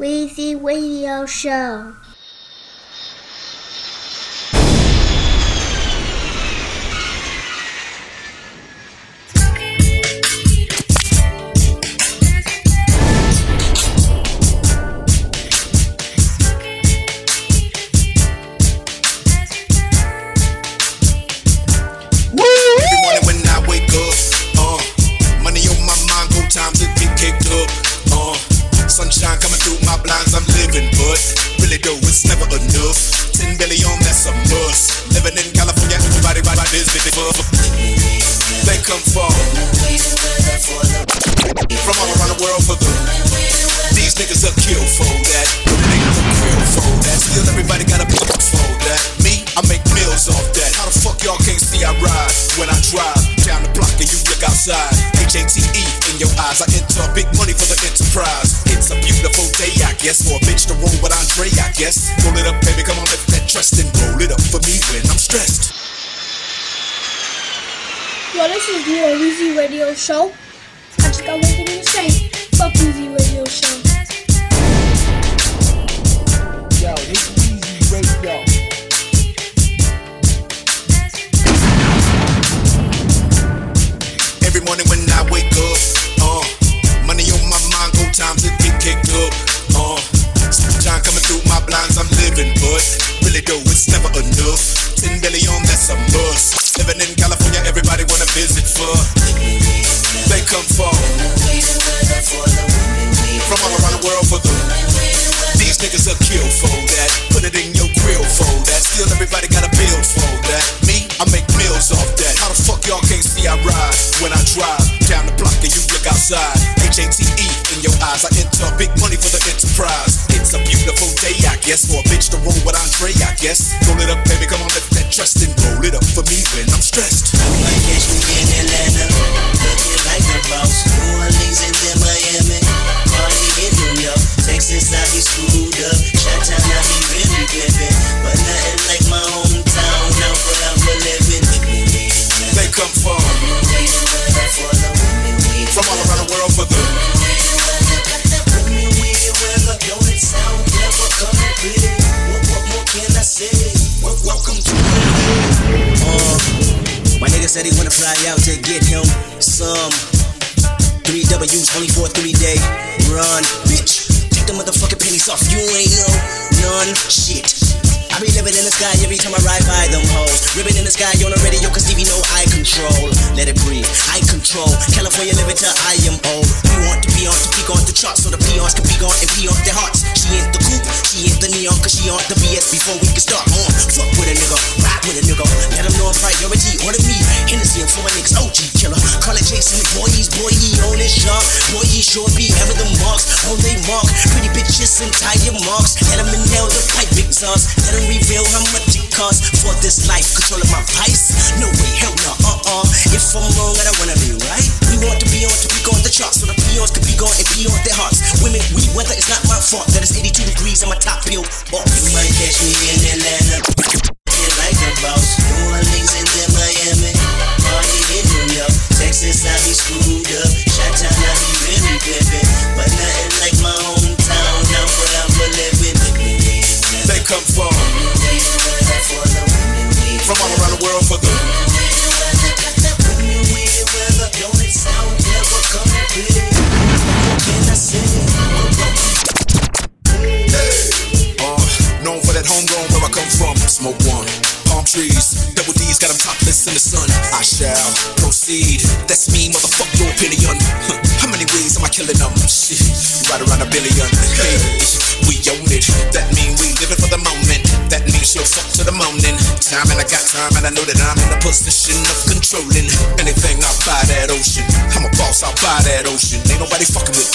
Weezy Radio Show.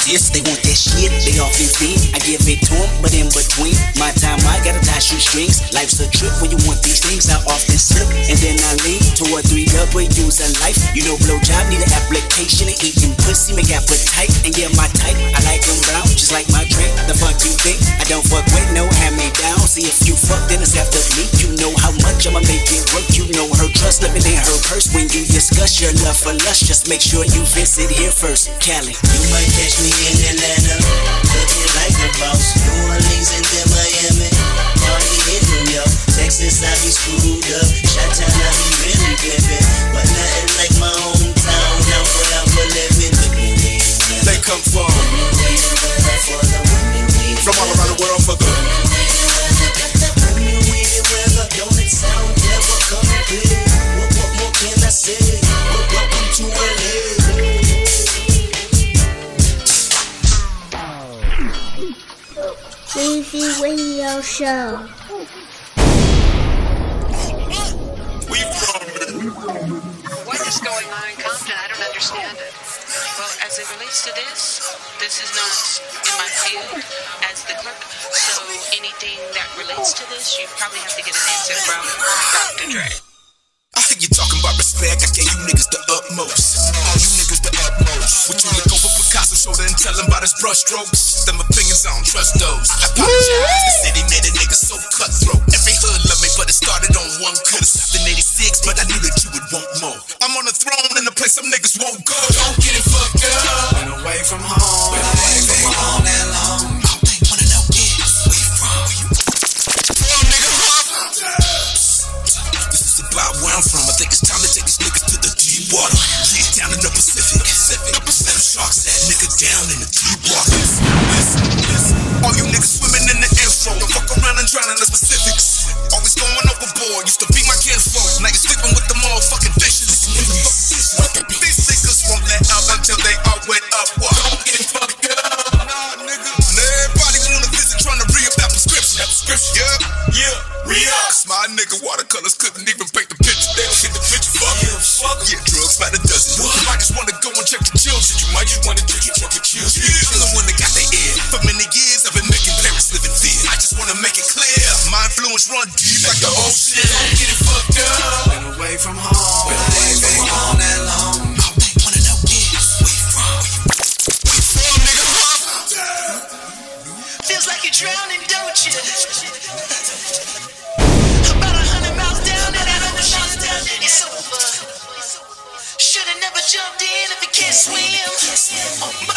exist. They want that shit, they often see. I give it to them, but in between, my time I gotta tie shoestrings. Life's a trip when you want these things. I often slip, and then I lean to a three double use a life. You know, blowjob need an application and eating pussy make appetite. And yeah, my type, I like them brown, just like my drink. The fuck you think? I don't fuck with no hand me down. See if you fuck, then it's after me. You know how much I'ma make it work trust, limiting her purse. When you discuss your love for lust, just make sure you visit here first. Cali. You might catch me in Atlanta, looking like a boss. New Orleans and then Miami, party in New York. Texas, I be screwed up. Shot I be really pimping. But nothing like my hometown, I'm forever living. They come from, from all around the world for good. Radio Show. What is going on in Compton? I don't understand it. Well, as it relates to this, this is not in my field as the clerk. So anything that relates to this, you probably have to get an answer from Dr. Dre. You talking about respect. I gave you niggas the utmost. All you niggas the utmost. Would you look over Picasso shoulder and tell him about his brushstrokes? Them opinions, I don't trust those. I apologize. The city made a nigga so cutthroat. Every hood love me, but it started on one. Could've stopped in 86, but I knew that you would want more. I'm on the throne in a place some niggas won't go. Don't get it fucked up. Been away from home. Been away from home that long. Where you from. In the Pacific. Pacific. Them sharks that nigga down in the deep water. Listen, listen. All you niggas swimming in the info. Don't fuck around and drown in the specifics. Always going overboard. Used to be my kinfolk. Now you sleeping with the motherfucking fishes. These niggas won't let up until they all wet up. What? Don't get fucked up. Nah, nigga. Everybody wanna visit trying to re-up that prescription. That prescription. Yeah, yeah. Re-up. My nigga watercolors couldn't run deep like the ocean. Don't get it fucked up. Been away from home. Been away from home that long. All they wanna know is where you from. Where from, nigga? Huh? Feels like you're drowning, don't you? About a hundred miles down and the shit, it's over. Should've never jumped in if you can't swim. Oh my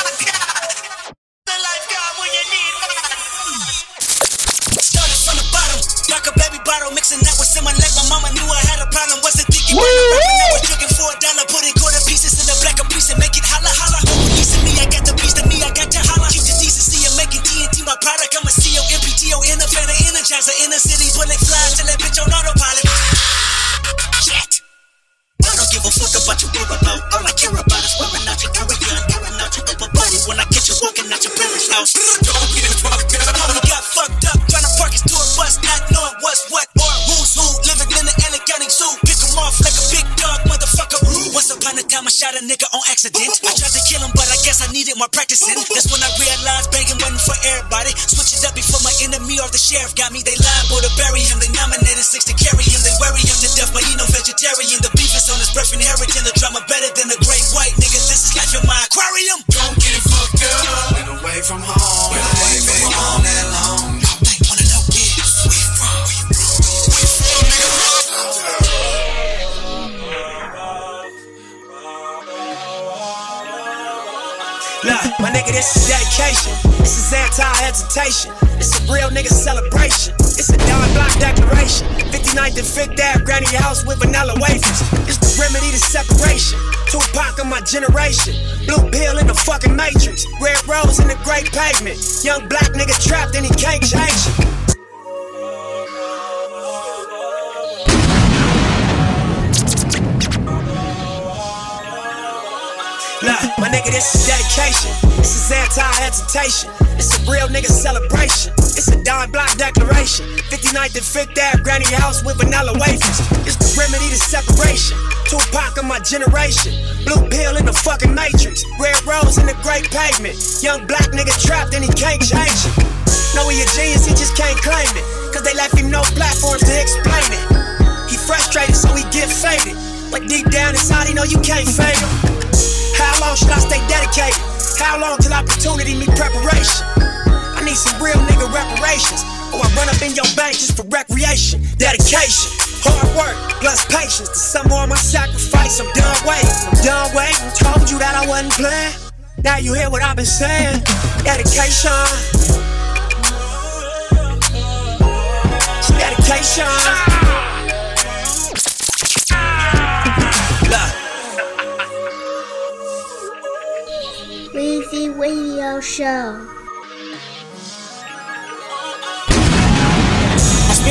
59th and 5th Ave, granny house with vanilla wafers. It's the remedy to separation. Tupac of my generation. Blue pill in the fucking matrix. Red rose in the great pavement. Young black nigga trapped and he can't change it. Look, my nigga, this is dedication. This is anti-hesitation. It's a real nigga celebration. It's a Don Block declaration. 59th and 5th Ave, granny house with vanilla wafers. It's the remedy to separation. Tupac of my generation. Blue pill in the fucking matrix. Red rose in the great pavement. Young black nigga trapped and he can't change it. Know he a genius, he just can't claim it. Cause they left him no platforms to explain it. He frustrated, so he get faded. But deep down inside, he know you can't fade him. How long should I stay dedicated? How long till opportunity meet preparation? I need some real nigga reparations. Or I run up in your bank just for recreation. Dedication, hard work, plus patience. To some more my sacrifice, I'm done waiting. I'm done waiting. Told you that I wasn't playing. Now you hear what I've been saying. Dedication. Dedication. Look. Radio Show.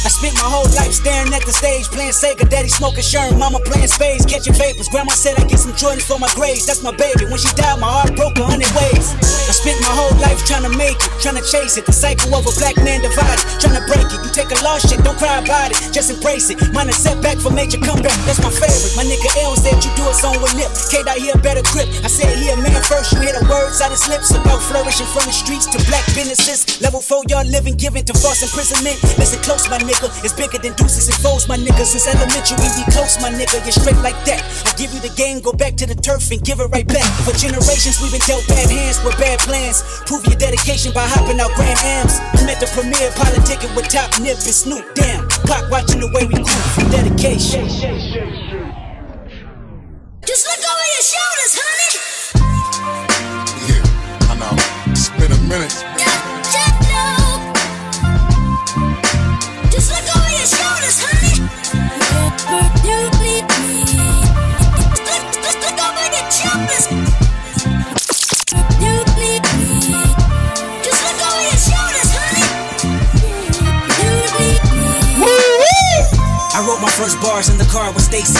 I spent my whole life staring at the stage, playing Sega, daddy smoking Sherm, mama playing spades, catching vapors. Grandma said I get some Jordans for my grades, that's my baby. When she died, my heart broke a hundred ways. I spent my whole life trying to make it, trying to chase it. The cycle of a black man divided, trying to break it. You take a lost shit, don't cry about it, just embrace it. Mine a setback for major comeback, that's my favorite. My nigga L said you do a song with lip. K dot here better grip. I said he a man first, you hear the words out his lips about flourishing from the streets to black businesses. Level four, y'all living, giving to false imprisonment. Listen close, my nigga, it's bigger than deuces and foes, my nigga. Since elementary, we close, my nigga. You're straight like that. I give you the game, go back to the turf and give it right back. For generations, we've been dealt bad hands with bad plans. Prove your dedication by hopping out Grand Ams. I'm at the premiere, politicking with Top Nip and Snoop. Damn, clock watching the way we groove for dedication. Just look over your shoulders, honey. Yeah, I know. It's been a minute. I wrote my first bars in the car with Stacy.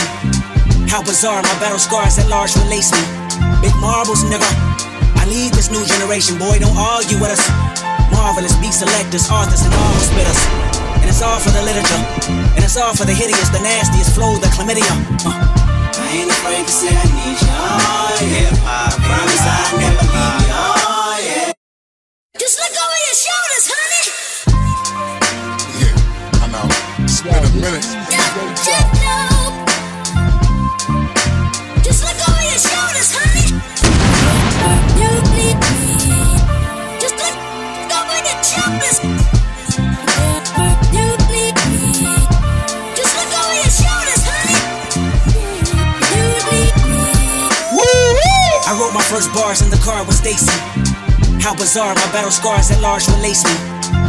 How bizarre, my battle scars at large release me. Big marbles, nigga. I lead this new generation, boy, don't argue with us. Marvelous beat selectors, authors, and all spitters. And it's all for the literature. And it's all for the hideous, the nastiest flow, the chlamydia. Uh. I ain't afraid to say I need. Oh, hip hop. Promise I never leave you. Yeah. Just look over your shoulders, honey. Yeah, I know. It's been a minute. Wrote my first bars in the car with Stacy. How bizarre, my battle scars at large release me.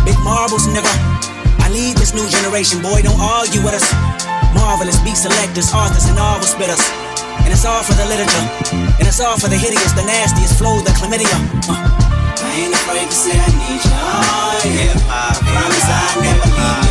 Big marbles, nigga. I lead this new generation, boy, don't argue with us. Marvelous beat selectors, authors, and all spitters. And it's all for the literature. And it's all for the hideous, the nastiest flow, the chlamydia. Uh. I ain't afraid to say I need you. Oh, hip hop. Promise I never leave yeah.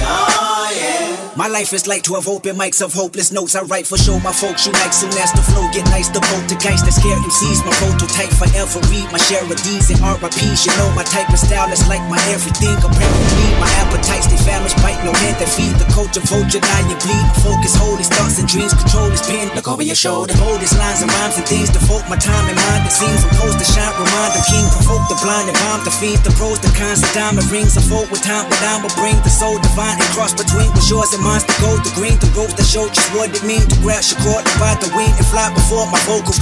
My life is like 12 open mics of hopeless notes. I write for show my folks you like soon as the flow get nice. The poltergeist that scare MCs. My prototype forever read my share of D's and RIPs. You know my type of style is like my everything. Apparently my appetites they famished, bite no hand that feed the culture. Vulture now you bleed. Focus, hold his thoughts and dreams. Control his pen. Look over your shoulder. His lines and rhymes and things. Devote my time and mind. The scenes from to shine. Remind the king. Provoke the blind and bomb the fiends. The pros, the cons, the diamond rings. Unfold with time, but I will bring the soul divine and cross between what's yours and mine's the gold, the green, the rose that show just what it mean to grab your cord, to bite the wing and fly before my vocals.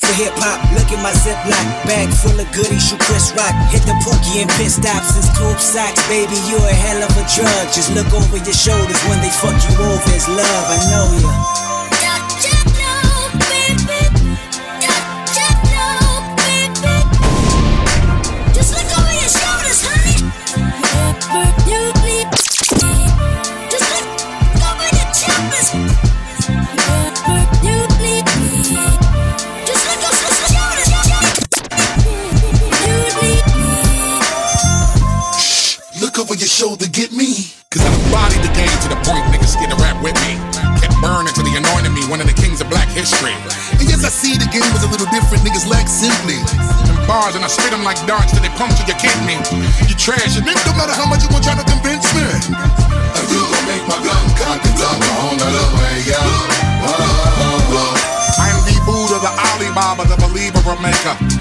For hip hop, look at my ziploc bag full of goodies. You Chris Rock, hit the pookie and pit stops and scoop socks, baby. You a hell of a drug. Just look over your shoulders when they fuck you over. It's love, I know ya. Shoulder, get me. Cause I embodied the game to the point niggas scared to rap with me. Kept burning till they anointed me one of the kings of black history. And yes, I see the game was a little different. Niggas lack simply. Them bars and I spit them like darts till they puncture your kidney. You trash it, nigga, no matter how much you gon' try to convince me. Are you gon' make my gun cock and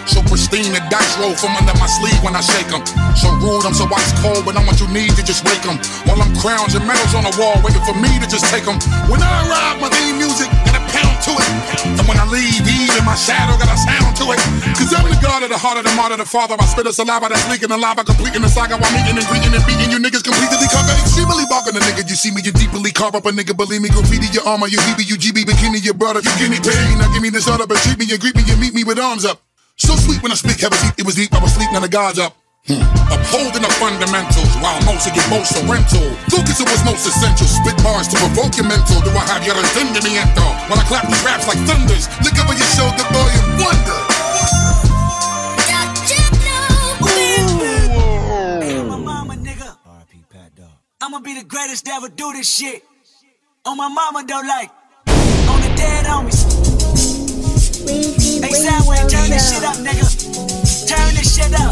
So pristine, the dice roll from under my sleeve when I shake 'em. So rude, I'm so ice cold, but I'm what you need to just wake 'em. While I'm crowns and medals on the wall, waiting for me to just take 'em. When I arrive, my theme music got a pound to it. And when I leave, even my shadow got a sound to it. Cause I'm the god of the heart of the martyr, the father. I spit a saliva that's leaking the lava, completing the saga while meeting and greeting and beating you niggas completely covered. Extremely barking the nigga, you see me, you deeply carve up a nigga. Believe me, graffiti your armor, you DB, you GB, bikini, your brother. You me pain, now give me this other, but treat me and greet me and meet me with arms up. So sweet when I speak, have a seat, it was deep, I was sleep, now the gods up. Hmm. Upholding the fundamentals while most of you most are rental. Focus on what's most essential. Spit bars to provoke your mental. Do I have your entendimiento? When I clap these raps like thunders, look over your shoulder, boy, and wonder. I'ma be the greatest to ever do this shit. On my mama though, like on the dead homies. Hey, Soundwave, turn this shit up, nigga. Turn this shit up.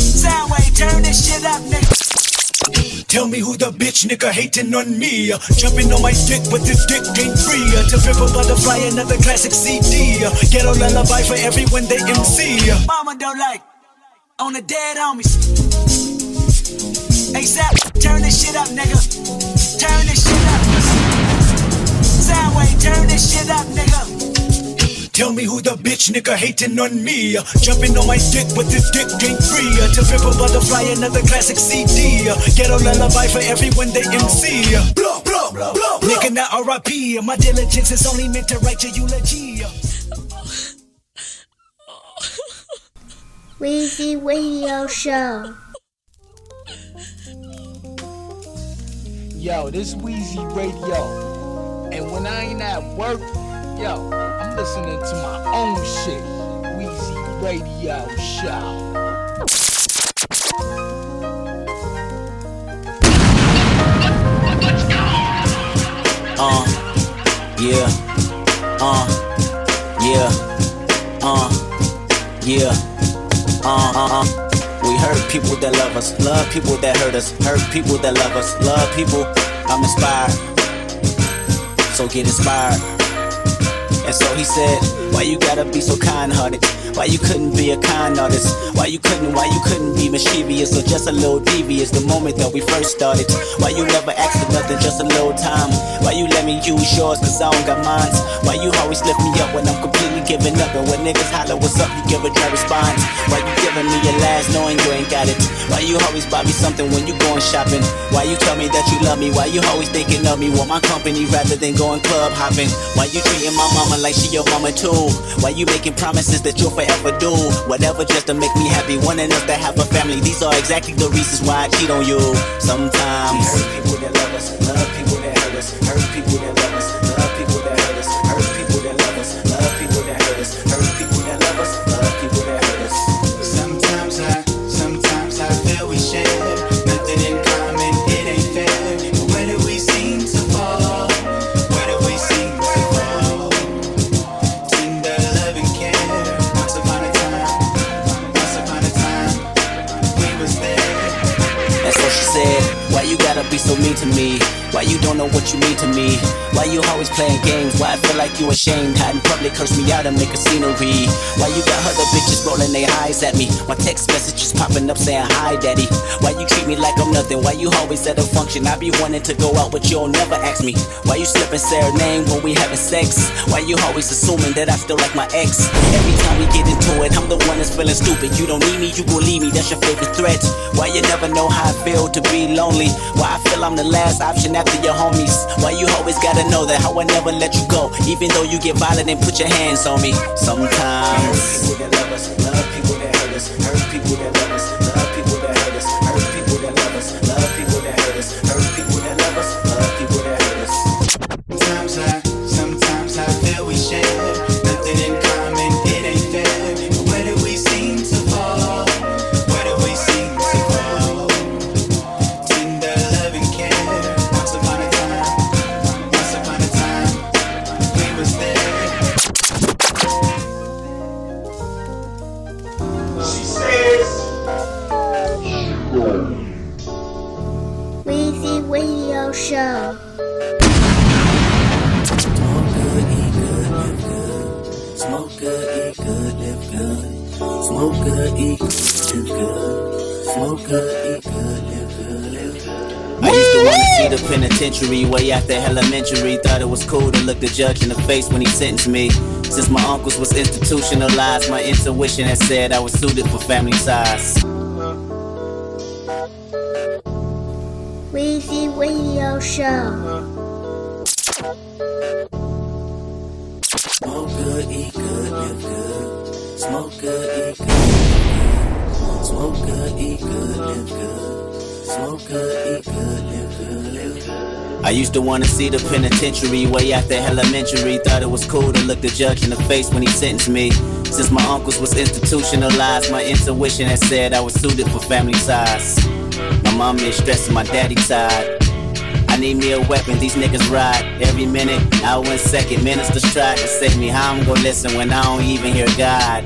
Soundwave, turn this shit up, nigga. Tell me who the bitch nigga hating on me. Jumping on my dick, but this dick ain't free. To Pimp a Butterfly, another classic CD. Uh, ghetto lullaby for everyone they MC. Mama don't like on the dead homies. ASAP, turn this shit up, nigga. Turn this shit up. Soundwave, turn this shit up, nigga. Tell me who the bitch nigga hating on me. Jumping on my dick, but this dick ain't free. To Pimp a Butterfly, another classic CD. Uh, ghetto lullaby for everyone they MC. Blah, blah, blah, blah. Nigga, not RIP. My diligence is only meant to write your eulogy. Weezy Radio Show. Yo, this Weezy Radio. And when I ain't at work, yo, I'm listening to my own shit. Weezy Radio Show. Uh, yeah, uh, yeah, uh, yeah, uh, uh, uh. We hurt people that love us, love people that hurt us, hurt people that love us, love people. I'm inspired, so get inspired. And so he said, Why you gotta be so kind hearted? Why you couldn't be a kind artist? Why you couldn't, why you couldn't be mischievous or just a little devious the moment that we first started? Why you never asked for nothing, just a little time? Why you let me use yours cause I don't got mine? Why you always lift me up when I'm completely giving up? And when niggas holler what's up, you give a dry response. Why you giving me your last knowing you ain't got it? Why you always buy me something when you going shopping? Why you tell me that you love me? Why you always thinking of me? Want my company rather than going club hopping? Why you treating my mama like she your mama too? Why you making promises that you'll forever do? Whatever just to make me happy, wanting us to have a family. These are exactly the reasons why I cheat on you. Sometimes hurt people that love us, love people that hurt us, hurt people that love us, don't know what you mean to me? Why you always playing games? Why I feel like you ashamed? Hide in public, curse me out and make a scenery. Why you got other bitches rolling their eyes at me? My text messages popping up saying hi, daddy. Why you treat me like I'm nothing? Why you always at a function? I be wanting to go out, but you'll never ask me. Why you slip and say her name when we having sex? Why you always assuming that I still like my ex? Every time we get into it, I'm the one that's feeling stupid. You don't need me, you gon' leave me. That's your favorite threat. Why you never know how I feel to be lonely? Why I feel I'm the last option after your homies? Why you always gotta know that how I never let you go, even though you get violent and put your hands on me? Sometimes. People that love us, love people that hurt us, hurt people that love us, penitentiary way after elementary. Thought it was cool to look the judge in the face when he sentenced me. Since my uncles was institutionalized, my intuition had said I was suited for family size. Weezy Radio Show. Smoke good, eat good, live good. Smoke good, eat good. Smoke good, eat good, live good. Smoke good, eat good, live good. I used to wanna see the penitentiary way after elementary. Thought it was cool to look the judge in the face when he sentenced me. Since my uncles was institutionalized, my intuition had said I was suited for family size. My mom is stressing my daddy side. I need me a weapon, these niggas ride every minute, hour and second. Ministers try to save me. How I'm gonna listen when I don't even hear God?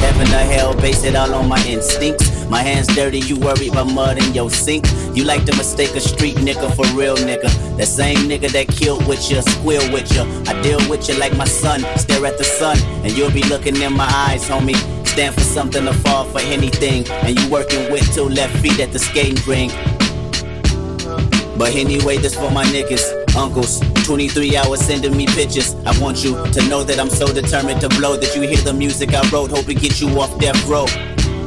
Heaven or hell, base it all on my instincts. My hands dirty, you worry about mud in your sink. You like to mistake a street nigga for real nigga. That same nigga that killed with you, squeal with you. I deal with you like my son, stare at the sun, and you'll be looking in my eyes, homie. Stand for something to fall for anything, and you working with two left feet at the skating rink. But anyway, this for my niggas, uncles. 23 hours sending me pictures. I want you to know that I'm so determined to blow that you hear the music I wrote, hope it get you off death row.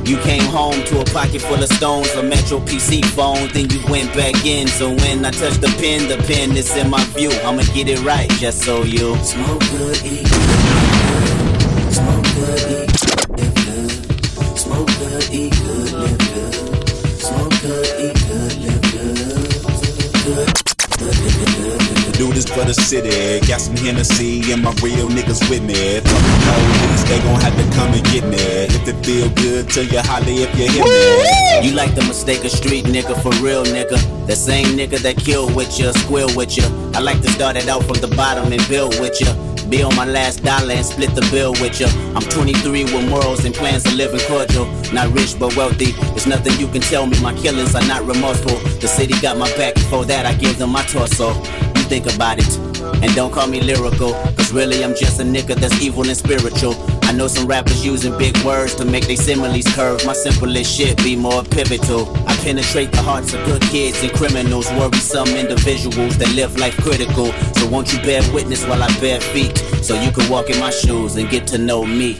You came home to a pocket full of stones, a Metro PC phone, then you went back in. So when I touch the pen, the pen is in my view. I'ma get it right, just so you Smoke good, eat good. Smoke good, eat good, good. Smoke good, eat good, live good. Smoke good, eat good, live good, good, good, good. Do this for the city. Got some Hennessy and my real niggas with me. Fuck the police, they gon' have to come and get me. If it feel good to you, holler if you hear me. You like the mistake of street nigga for real nigga. The same nigga that killed with you, squeal with you. I like to start it out from the bottom and build with you. Be on my last dollar and split the bill with ya. I'm 23 with morals and plans to live in cordial. Not rich but wealthy. There's nothing you can tell me. My killings are not remorseful. The city got my back. For that, I give them my torso. Think about it. And don't call me lyrical, cause really I'm just a nigga that's evil and spiritual. I know some rappers using big words to make their similes curve. My simplest shit be more pivotal. I penetrate the hearts of good kids and criminals, worrisome individuals that live life critical. So won't you bear witness while I bare feet, so you can walk in my shoes and get to know me.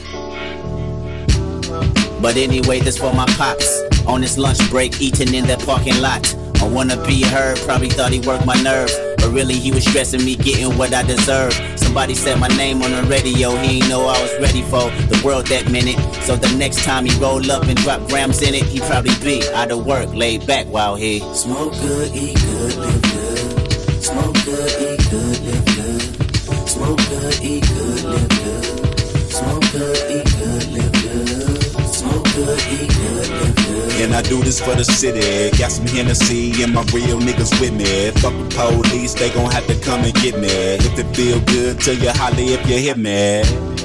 But anyway, this for my pops. On his lunch break, eating in that parking lot. I wanna be heard, probably thought he worked my nerves. But really, he was stressing me getting what I deserve. Somebody said my name on the radio, he ain't know I was ready for the world that minute. So the next time he roll up and drop grams in it, he probably be out of work, laid back while he Smoke good, eat good, live good. Smoke good, eat good, live good. Smoke good, eat good, live good. Smoke good, eat good, And I do this for the city. Got some Hennessy and my real niggas with me. Fuck the police, they gon' have to come and get me. If it feel good tell you, holly if you hit me.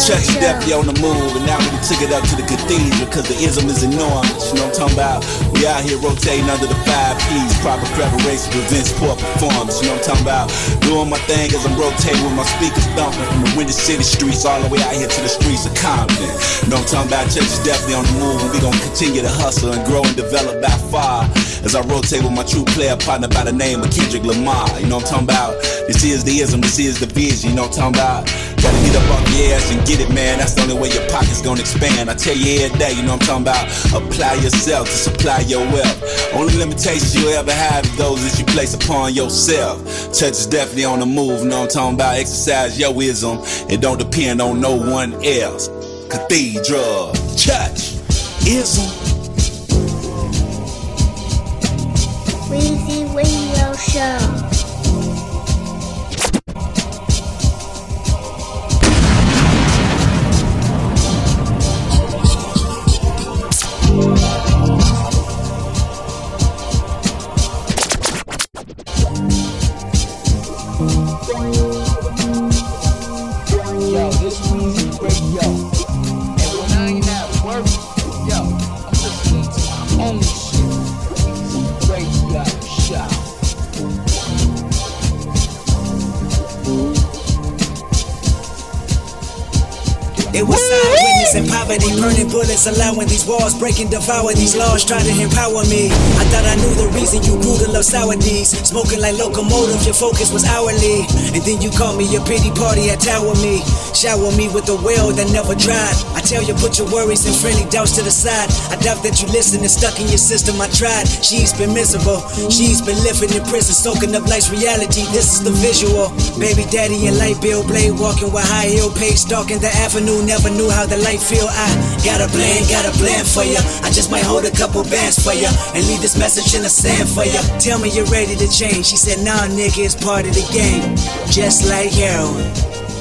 Is definitely on the move, and now we took it up to the cathedral, cause the ism is enormous. You know what I'm talking about? We out here rotating under the five P's. Proper preparation prevents poor performance. You know what I'm talking about? Doing my thing as I'm rotating with my speakers thumping from the Windy City streets all the way out here to the streets of Compton. You know what I'm talking about? Church is definitely on the move, and we gonna continue to hustle and grow and develop by far as I rotate with my true player partner by the name of Kendrick Lamar. You know what I'm talking about? This is the ism, this is the vision. You know what I'm talking about? Gotta get up off your ass and get it, man. That's the only way your pocket's gonna expand. I tell you every day, you know I'm talking about? Apply yourself to supply your wealth. Only limitations you'll ever have is those that you place upon yourself. Church is definitely on the move, you know I'm talking about? Exercise your wisdom and don't depend on no one else. Cathedral, church, ism. Weezy Radio Show. Allowing these walls breaking, devour these laws, trying to empower me. I thought I knew the reason you grew to love sour. Smoking like locomotive, your focus was hourly. And then you call me your pity party at Tower Me. Shower me with a well that never dried. I tell you, put your worries and friendly doubts to the side. I doubt that you listen and stuck in your system. I tried. She's been miserable. She's been living in prison, soaking up life's reality. This is the visual. Baby daddy and light bill blade walking with high heel pace, stalking the avenue. Never knew how the light feel. I got a plan, got a plan for ya. I just might hold a couple bands for ya and leave this message in the sand for ya. Tell me you're ready to change. She said, Nah, nigga, it's part of the game. Just like heroin.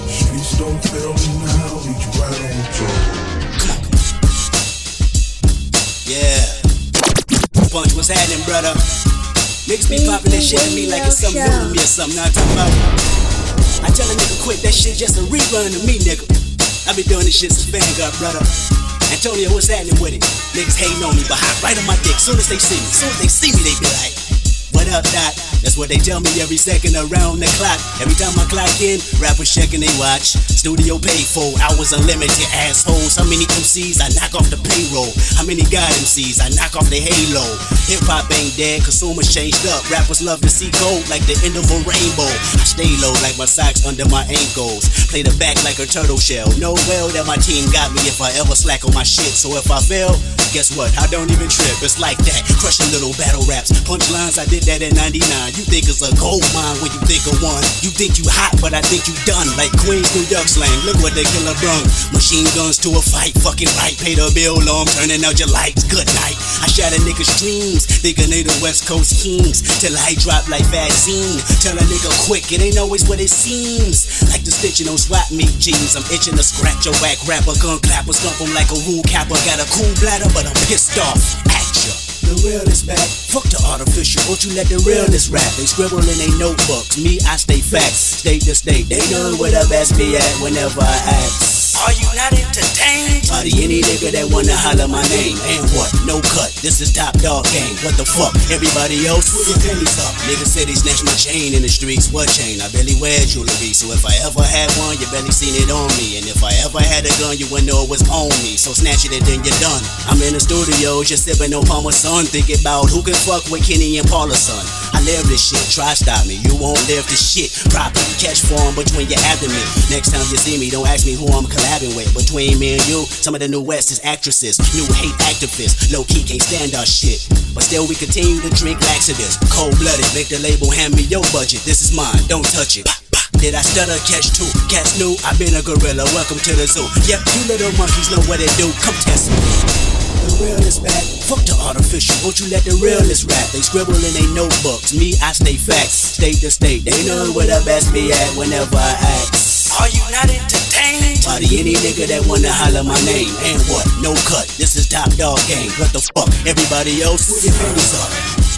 Streets don't fail me now, lead you right on top. Yeah. Punch, what's happening, brother? Niggas be popping that shit at me like it's something new to me or something. I talk about I tell a nigga quit that shit just a rerun to me, nigga. I been doing this shit since Vanguard, brother. Antonio, what's happening with it? Niggas hating on me, but right on my dick. Soon as they see me, soon as they see me, they be like, What up, Dot? That's what they tell me every second around the clock. Every time I clock in, rappers checking they watch. Studio paid for, hours unlimited, assholes. How many MCs I knock off the payroll? How many God MCs I knock off the halo? Hip hop ain't dead, consumers changed up. Rappers love to see gold like the end of a rainbow. I stay low like my socks under my ankles. Play the back like a turtle shell. Know well that my team got me if I ever slack on my shit. So if I fail, guess what? I don't even trip. It's like that. Crushing little battle raps. Punchlines, I did that in 99. You think it's a gold mine when you think of one. You think you hot, but I think you done. Like Queens, New York slang. Look what they killer brung. Machine guns to a fight. Fucking right. Pay the bill, I'm turning out your lights. Good night. I shatter niggas' dreams. Thinking they the West Coast kings. Till I drop like vaccine. Tell a nigga quick, it ain't always what it seems. Like the stitching on swap meet jeans. I'm itching to scratch a whack rapper. Gun clapper, stump 'em like a rule capper. Got a cool bladder, but I'm pissed off. At ya. The realest back. Fuck the artificial. Won't you let the realest rap? They scribble in their notebooks. Me, I stay facts. State to state. They know the best be at whenever I act. Are you not entertained? Party any nigga that wanna holler my name. And what? No cut. This is top dog game. What the fuck? Everybody else, put your pennies up. Niggas say they snatched my chain in the streets. What chain? I barely wear jewelry. So if I ever had one, you barely seen it on me. And if I ever had a gun, you wouldn't know it was on me. So snatch it and then you're done. I'm in the studio, just sipping no Palmer Sun. Thinking about who can fuck with Kenny and Paula son. I live this shit. Try stop me. You won't live this shit properly. Catch form between your abdomen. Next time you see me, don't ask me who I'm collabing Between me and you, some of the new West is actresses, new hate activists. Low key can't stand our shit. But still, we continue to drink laxatives. Cold blooded, make the label hand me your budget. This is mine, don't touch it. Did I stutter? Catch two. Cats new. I've been a gorilla. Welcome to the zoo. Yep, you little monkeys know what it do. Come test me. The real is back. Fuck the artificial. Won't you let the realest rap? They scribble in their notebooks. Me, I stay facts. State to state. They know where the best be at whenever I act. Are you not entertained? Party any nigga that wanna holler my name. And what? No cut. This is top dog game. What the fuck? Everybody else, put your panties up.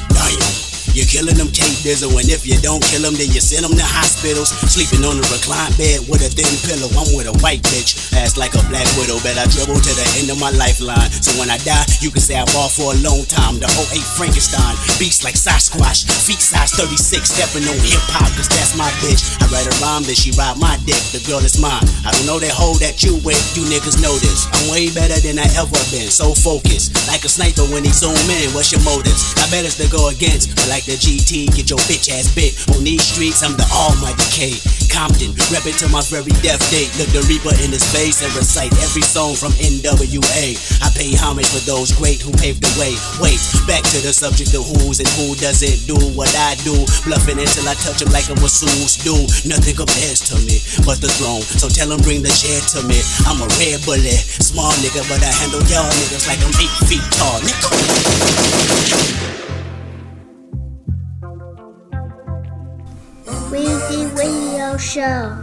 Damn. You're killing them Dizzle, and if you don't kill them, then you send them to hospitals. Sleeping on a reclined bed with a thin pillow. I'm with a white bitch, ass like a black widow. Bet I dribble to the end of my lifeline. So when I die, you can say I bought for a long time. The whole 08 Frankenstein, beast like Sasquatch, feet size 36, stepping on hip hop, cause that's my bitch. I write a rhyme that she ride my dick, the girl is mine. I don't know that hoe that you with, you niggas know this. I'm way better than I ever been, so focused. Like a sniper when he zoom in, what's your motives? I bet it's to go against, but like the GT, get your bitch ass bit. On these streets, I'm the almighty K. Compton, rep to my very death date. Look the Reaper in his face and recite every song from NWA. I pay homage for those great who paved the way. Wait, back to the subject of who's and who doesn't do what I do. Bluffing until I touch him like a masseuse do. Nothing compares to me but the throne. So tell him bring the chair to me. I'm a red bullet, small nigga, but I handle y'all niggas like I'm eight feet tall. Nigga. Radio Show.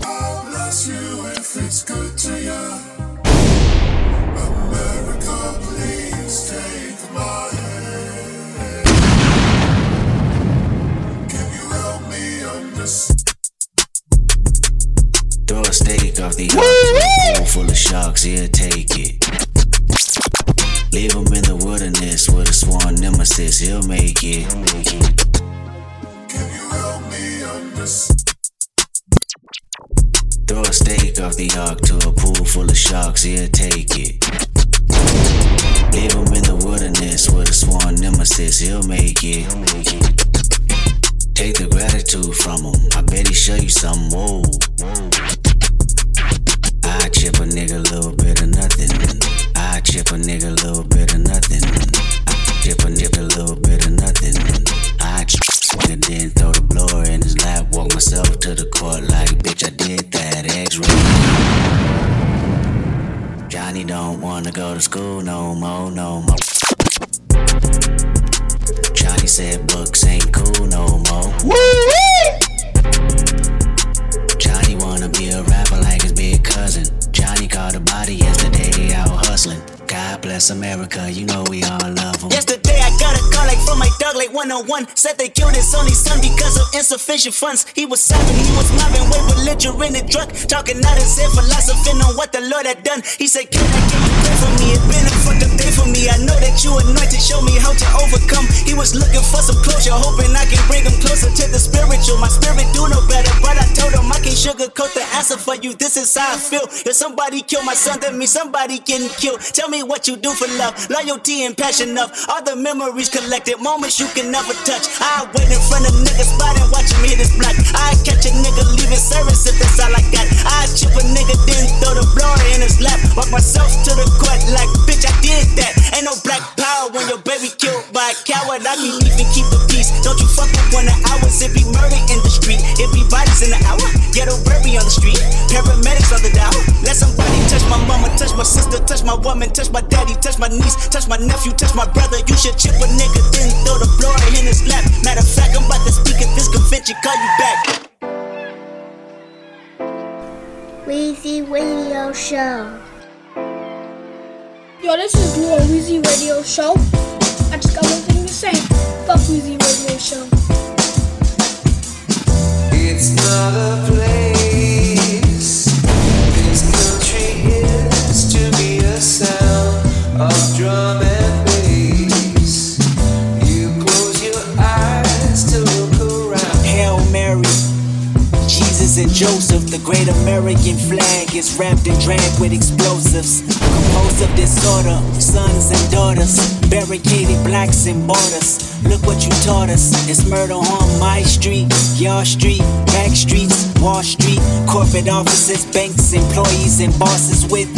Bless you if it's good to you. America, please take my hand. Can you help me understand? Throw a steak off the ark pool full of sharks, he'll take it. Leave him in the wilderness with a sworn nemesis, he'll make it. Can you help me understand? Throw a steak off the ark to a pool full of sharks, he'll take it. Leave him in the wilderness with a sworn nemesis. He'll make it. Take the gratitude from him. I bet he show you some Whoa. I chip a nigga a little bit of nothing. I chip a nigga a little bit of nothing. I chip a nigga a little bit of nothing. And then throw the blower in his lap. Walk myself to the court like, bitch, I did that. X-ray. Johnny don't wanna go to school no more, no more. Johnny said books ain't cool no more. Johnny wanna be a rapper like his big cousin. Johnny caught a body yesterday out hustling. God bless America, you know we all love him. Yesterday I got a call like from my dog like 101 Said they killed his only son because of insufficient funds. He was seven, he was mobbing way belligerent and drunk Talking out his head, philosophing on what the Lord had done. He said, can I get for me? It's been a fucked up day for me. I know that you anointed, show me how to overcome. He was looking for some closure, hoping I can bring him closer to the spiritual. My spirit do no better, but I told him I can sugarcoat the answer for you. This is how I feel. If somebody kill my son, that means somebody getting killed Tell me what you do for love, loyalty and passion of All the memories collected, moments you can never touch. I wait in front of niggas spot and watch him hit I catch a nigga leaving service if that's all I got. I chip a nigga then throw the blower in his lap. Walk myself to the court like bitch I did that. Ain't no black power when your baby killed by a coward. I can't even keep the peace. Don't you fuck with one of ours. It be murder in the street. It be bodies in the hour. Ghetto baby on the street. Paramedics on the dial. Let somebody touch my mama Touch my sister Touch my woman Touch my daddy Touch my niece Touch my nephew Touch my brother. You should chip a nigga Then throw the blower in his lap. Matter of fact I'm about to speak at this convention. Call you back. Weezy Radio Show. Yo, this is Lil Weezy Radio Show. I just got one thing to say. Fuck Weezy Radio Show. It's not a place. Great American flag is wrapped and dragged with explosives. Composed of disorder, sons and daughters, barricaded blacks and borders. Look what you taught us. It's murder on my street, your street, back streets, Wall Street, corporate offices, banks, employees, and bosses with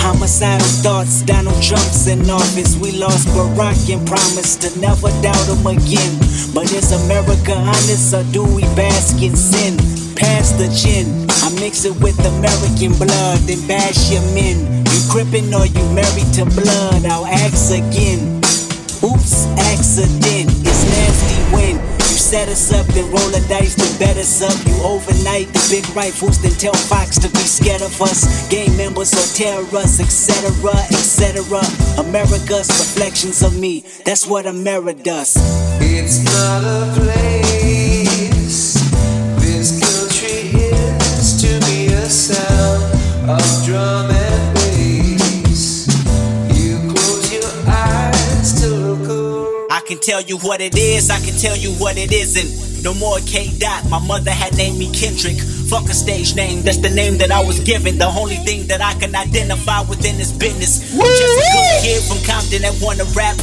homicidal thoughts. Donald Trump's in office. We lost Barack and promised to never doubt him again. But is America honest or do we bask in sin? Past the chin, I mix it with American blood, then bash your men. You crippin' or you married to blood? I'll ask again. Oops, accident. It's nasty when you set us up, then roll the dice to bet us up. You overnight the big rifles, then tell Fox to be scared of us. Gang members or terrorists, etc., etc. America's reflections of me. That's what America does. It's not a place. Can tell you what it is, I can tell you what it isn't. No more K Dot, my mother had named me Kendrick. Fuck a stage name, that's the name that I was given. The only thing that I can identify within this business. I'm just a good kid from Compton that wanna rap.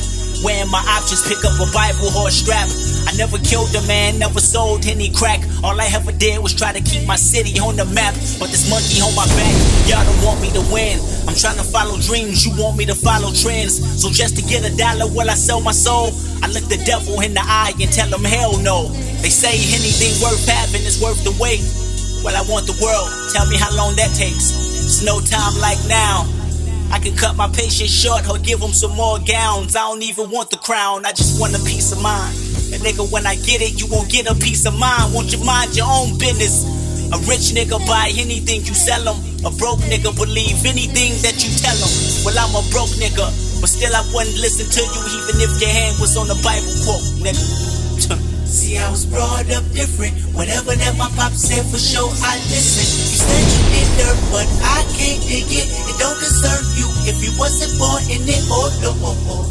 Wearing my options, pick up a Bible horse strap. I never killed a man, never sold any crack. All I ever did was try to keep my city on the map. But this monkey on my back, y'all don't want me to win. I'm trying to follow dreams, you want me to follow trends. So just to get a dollar, will I sell my soul? I look the devil in the eye and tell him hell no. They say anything worth having is worth the wait. Well, I want the world, tell me how long that takes. It's no time like now. I can cut my patience short or give them some more gowns. I don't even want the crown, I just want a peace of mind. And nigga, when I get it, you won't get a peace of mind. Won't you mind your own business? A rich nigga buy anything you sell him. A broke nigga believe anything that you tell him. Well, I'm a broke nigga, but still I wouldn't listen to you even if your hand was on the Bible quote, nigga. See, I was brought up different. Whatever that my pop said for sure, I listen. You said you did dirt, but I can't dig it. It don't concern you if you wasn't born in it. Oh, no. Oh, oh.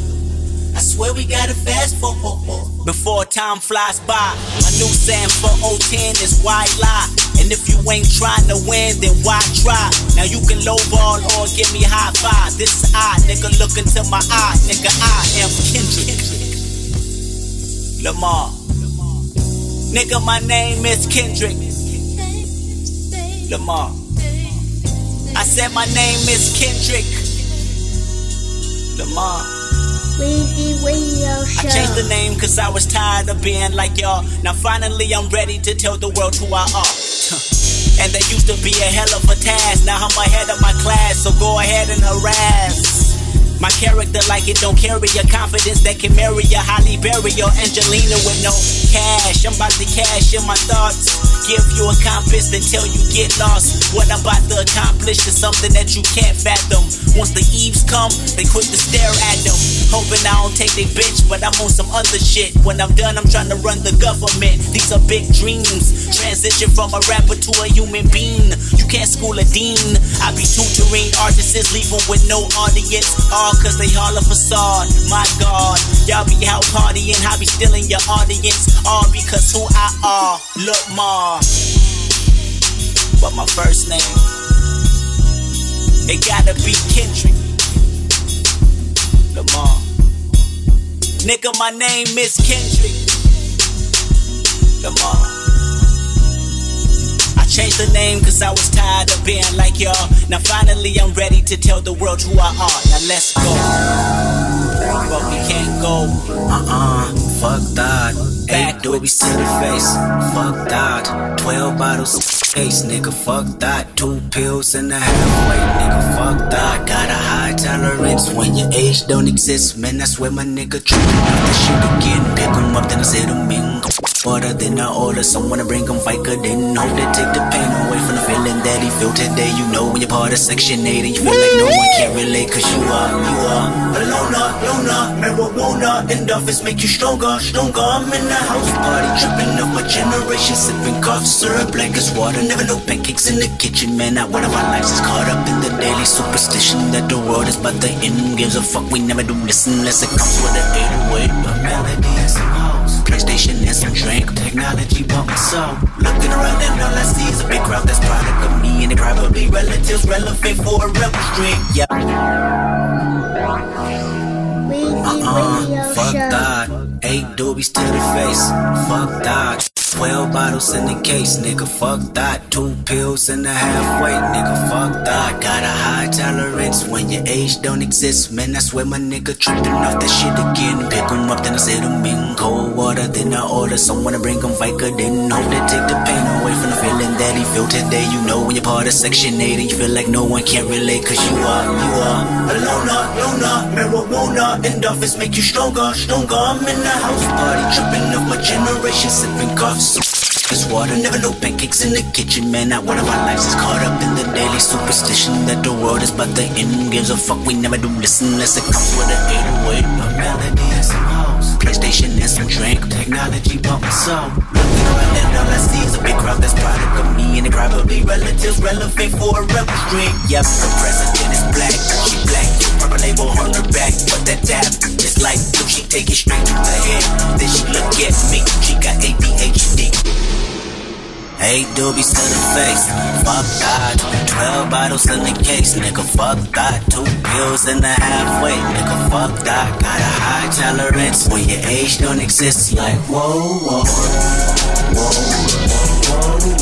I swear we gotta fast forward before time flies by. My new saying for 010 is why lie. And if you ain't trying to win, then why try? Now you can lowball or give me high five. This is I, nigga, look into my eye, nigga. I am Kendrick Lamar. Nigga, my name is Kendrick Lamar. I said my name is Kendrick Lamar. I changed the name cause I was tired of being like y'all. Now finally I'm ready to tell the world who I are. And that used to be a hell of a task. Now I'm ahead of my class, so go ahead and harass. My character like it don't carry a confidence that can marry a Halle Berry or Angelina with no cash. I'm about to cash in my thoughts. Give you a compass until you get lost. What I'm about to accomplish is something that you can't fathom. Once the eaves come, they quit to stare at them. Hoping I don't take they bitch, but I'm on some other shit. When I'm done, I'm trying to run the government. These are big dreams. Transition from a rapper to a human being. You can't school a dean. I be tutoring artists, them with no audience. All cause they all a facade. My God, y'all be out partying, I be stealing your audience. All because who I are. Look, Ma. But my first name, it gotta be Kendrick Lamar. Nigga, my name is Kendrick Lamar. I changed the name cause I was tired of being like y'all. Now finally I'm ready to tell the world who I are. Now let's go. But we can't go. Uh-uh, fuck that. Eight doobies to the face, fuck that. Twelve bottles case, nigga, fuck that. Two pills and a halfway, nigga, fuck that. Got a high tolerance when your age don't exist, man. That's where my nigga tripping off the shit again. Pick 'em up, then I sit 'em in. Order, then I order someone to bring 'em Vica, then hope they take the pain away from the feeling that he feel today. You know when you're part of Section 8 and you feel like no one can relate, cause you are, you are a loner, loner, marijuana. Endorphins make you stronger, stronger. I'm in the house party, tripping up my generation, sipping cough syrup like it's water. Never know pancakes in the kitchen, man. Not one of our lives is caught up in the daily superstition that the world is but the end. Gives a fuck, we never do listen unless it comes with an 808. A PlayStation and some drink. Technology bought my soul. Looking around and all I see is a big crowd that's product of me and they probably relatives relevant for a rebel stream. Yeah. Uh-uh, fuck that. Eight doobies to the face, fuck that. Twelve bottles in the case, nigga, fuck that. Two pills and a halfway, nigga, fuck that. Got a high tolerance when your age don't exist, man. I swear my nigga tripping off that shit again. Pick 'em up, then I sit 'em in cold water, then I order someone to bring 'em Vica, then hope they take the pain away from the feeling that he feel today. You know when you're part of Section 8 and you feel like no one can relate, cause you are, you are a loner, loner, marijuana. Endorphins make you stronger, stronger. I'm in the house party, tripping off my generation, sipping coughs. This water, never no pancakes in the kitchen, man. Not one of our lives is caught up in the daily superstition that the world is but the end. Gives a fuck, we never do listen unless it comes with an 808. A melody and some house, PlayStation and some drink. Technology bump my soul. Looking around and all I see is a big crowd that's product of me and they probably relatives relevant for a rebel stream. Yep, the president is black, label on her back, but that dab is like blue. She take it straight to the head. Then she look at me, she got ADHD. Eight doobies to the face, fuck that. Twelve bottles in the case, nigga, fuck that. Two pills in the halfway, nigga, fuck that. Got a high tolerance when your age don't exist. Like whoa, whoa, whoa, whoa,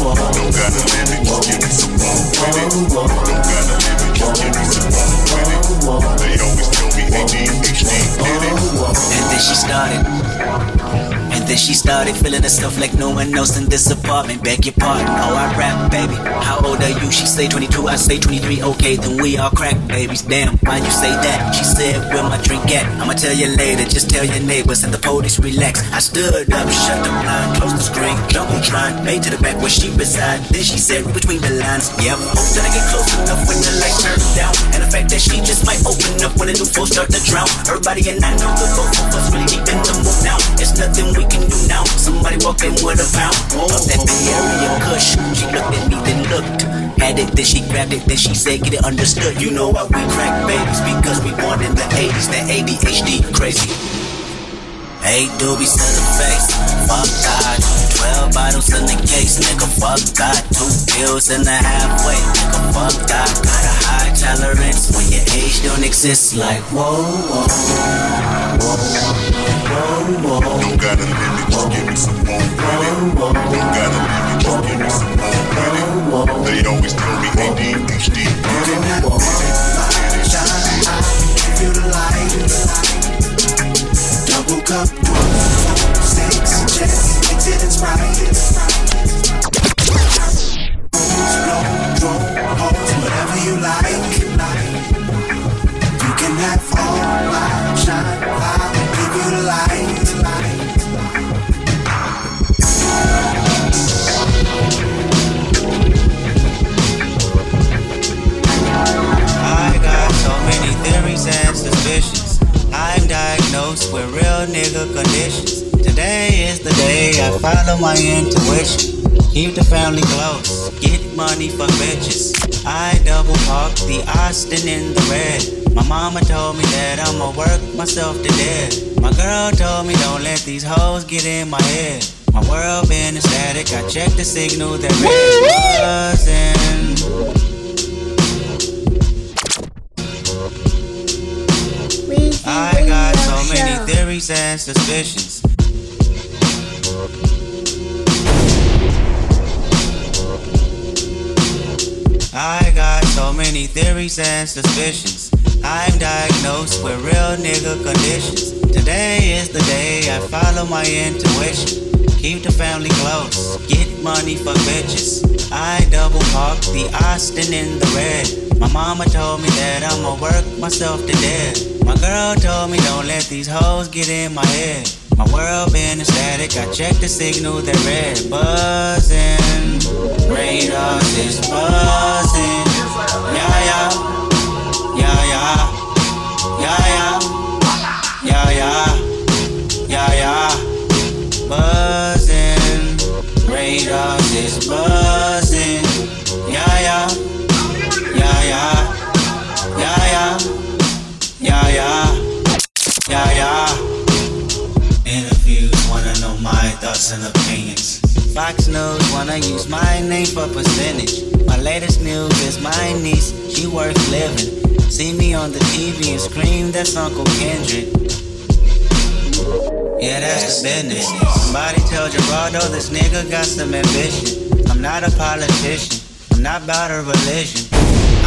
whoa. Don't gotta live it, give me some more it. Don't gotta live it, give me some more. They always tell me ADHD did it. And then she started. Then she started feeling herself like no one else in this apartment. Beg your pardon, oh I rap, baby. How old are you? She say 22, I say 23. Okay, then we all crack babies. Damn, why you say that? She said, where my drink at? I'ma tell you later. Just tell your neighbors and the police relax. I stood up, shut the blind, closed the screen, jumbotron, made to the back where she reside. Then she said, between the lines. Yep, hope that I get close enough when the lights turn down. And the fact that she just might open up when the new folks start to drown. Everybody and I know the both of us really deep in the mood now. It's nothing we can do now. Somebody walking with a pound of that Area Kush. She looked at me, then looked. Had it, then she grabbed it, then she said, get it understood. You know why we crack babies? Because we born in the 80s, that ADHD crazy. Eight doobies to the face, fuck God. 12 bottles in the case, nigga. Fuck that. Two pills in the halfway, nigga. Fuck that. Got a high tolerance when your age don't exist. Like. Whoa, whoa, whoa. Don't got a limit, just give me some more. Don't got a limit, just give me some more. They always tell me ADHD. Give you the light. Double cup, six, and sprite. Blow, draw, pose, whatever you like. You can have conditions. Today is the day I follow my intuition. Keep the family close, get money for bitches. I double park the Austin in the red. My mama told me that I'ma work myself to death. My girl told me don't let these hoes get in my head. My world been static, I checked the signal that red buzzing. I got so many theories and suspicions. I got so many theories and suspicions. I'm diagnosed with real nigga conditions. Today is the day I follow my intuition. Keep the family close, get money for bitches. I double park the Austin in the red. My mama told me that I'ma work myself to death. My girl told me don't let these hoes get in my head. My world been static, I checked the signal that red buzzing. Radars is buzzing. Yeah, yeah. Yeah, yeah. Yeah, yeah. Yeah, yeah. Yeah, yeah. Buzzing. Radars thoughts and opinions. Fox News wanna use my name for percentage. My latest news is my niece, she worth living. See me on the TV and scream, that's Uncle Kendrick. Yeah, that's the business. Somebody tell Geraldo this nigga got some ambition. I'm not a politician, I'm not about a religion.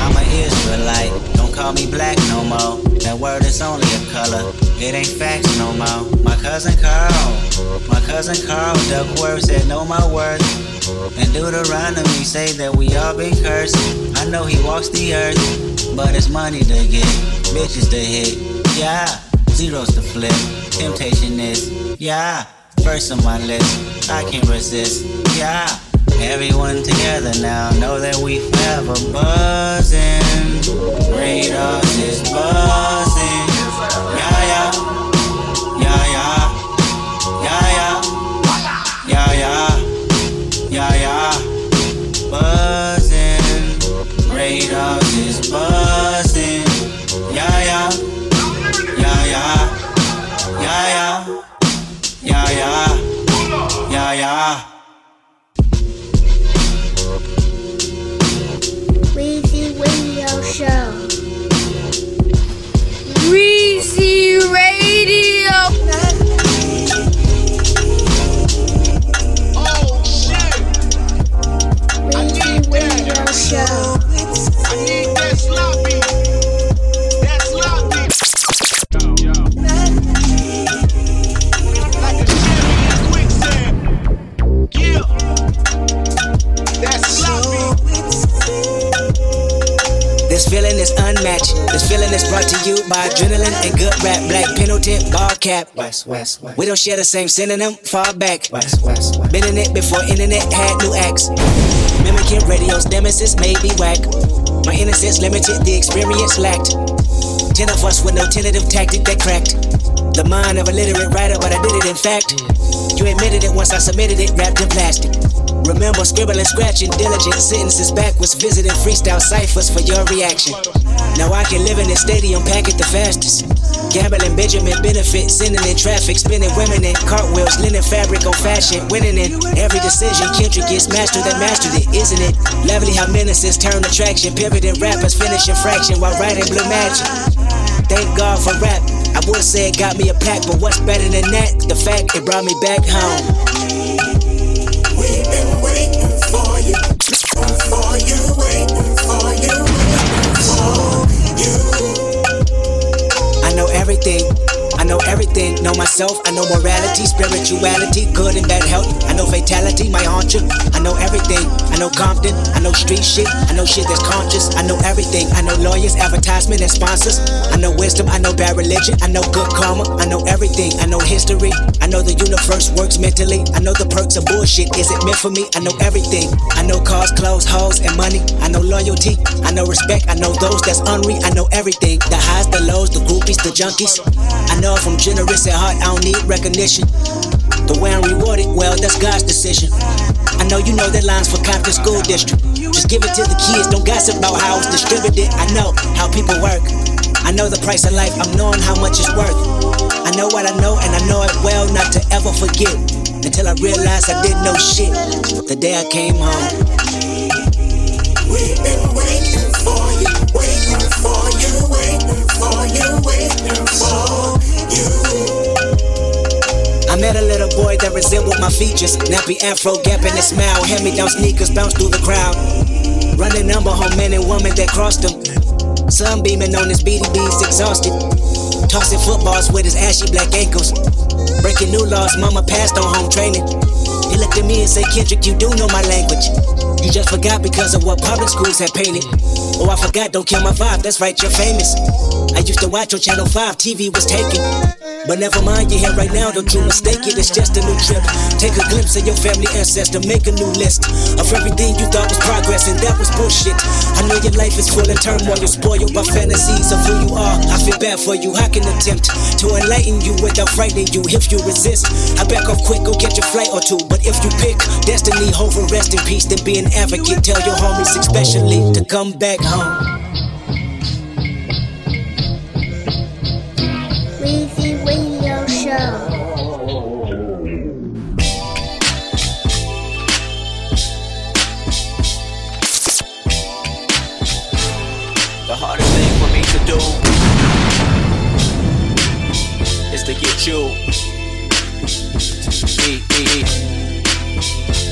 I'm an Israelite, don't call me black no more. That word is only a color, it ain't facts no more. My cousin Carl, my cousin Carl Duckworth said, Know my worth. And Deuteronomy say that we all been cursed. I know he walks the earth, but it's money to get, bitches to hit. Yeah, zeros to flip. Temptation is, yeah, first on my list. I can't resist, yeah. Everyone together now know that we forever buzzing. Radars is buzzing. Yeah, yeah. Yeah, yeah. Yeah, yeah. Yeah. Buzzing. Radars is buzzing. Yeah, yeah. Yeah, yeah. Yeah, yeah. Yeah, yeah. Show. Weezy Radio. Weezy Radio Show. This feeling is unmatched. This feeling is brought to you by adrenaline and good rap. Black Pendleton, ball cap. West, west, west. We don't share the same synonym, far back. West, west, west. Been in it before internet had new acts. Mimicking radio's nemesis made me whack. My innocence limited, the experience lacked. Ten of us with no tentative tactic that cracked. The mind of a literate writer, but I did it in fact. You admitted it once I submitted it, wrapped in plastic. Remember scribbling, scratching, diligent sentences backwards, visiting freestyle ciphers for your reaction. Now I can live in this stadium, pack it the fastest. Gambling Benjamin benefit, sending in traffic, spinning women in cartwheels, linen fabric on fashion, winning in every decision. Kendrick gets mastered that mastered it, isn't it? Lovely how menaces turn attraction, pivoting rappers finishing fraction while writing blue magic. Thank God for rap. I would say it got me a pack, but what's better than that? The fact it brought me back home. Everything. I know everything. Know myself. I know morality, spirituality, good and bad health. I know fatality, my hauncher. I know everything. I know Compton. I know street shit. I know shit that's conscious. I know everything. I know lawyers, advertisement, and sponsors. I know wisdom. I know bad religion. I know good karma. I know everything. I know history. I know the universe works mentally. I know the perks of bullshit. Is it meant for me? I know everything. I know cars, clothes, hoes, and money. I know loyalty. I know respect. I know those that's unreal. I know everything. The highs, the lows, the groupies, the junkies. I know if I'm generous at heart, I don't need recognition. The way I'm rewarded, well, that's God's decision. I know you know that line's for Compton School District. Just give it to the kids, don't gossip about how it's distributed. I know how people work. I know the price of life, I'm knowing how much it's worth. I know what I know, and I know it well not to ever forget. Until I realized I didn't know shit the day I came home. We've been waiting for you, waiting for you, waiting for you, waiting for you. I met a little boy that resembled my features. Nappy afro, gap in his smile. Hand me down sneakers, bounce through the crowd. Running number home men and women that crossed him. Sunbeaming on his BVDs, exhausted. Tossing footballs with his ashy black ankles. Breaking new laws, mama passed on home training. He looked at me and said, Kendrick, you do know my language. You just forgot because of what public schools had painted. Oh, I forgot, don't kill my vibe, that's right, you're famous. I used to watch on Channel 5, TV was taken. But never mind, you're here right now, don't you mistake it, it's just a new trip. Take a glimpse of your family ancestor, make a new list of everything you thought was progress, and that was bullshit. I know your life is full of turmoil, you're spoiled by fantasies of who you are. I feel bad for you, I can attempt to enlighten you without frightening you. If you resist, I back off quick, go get your flight or two. But if you pick destiny, hope and rest in peace, then be an advocate. Tell your homies, especially, to come back home.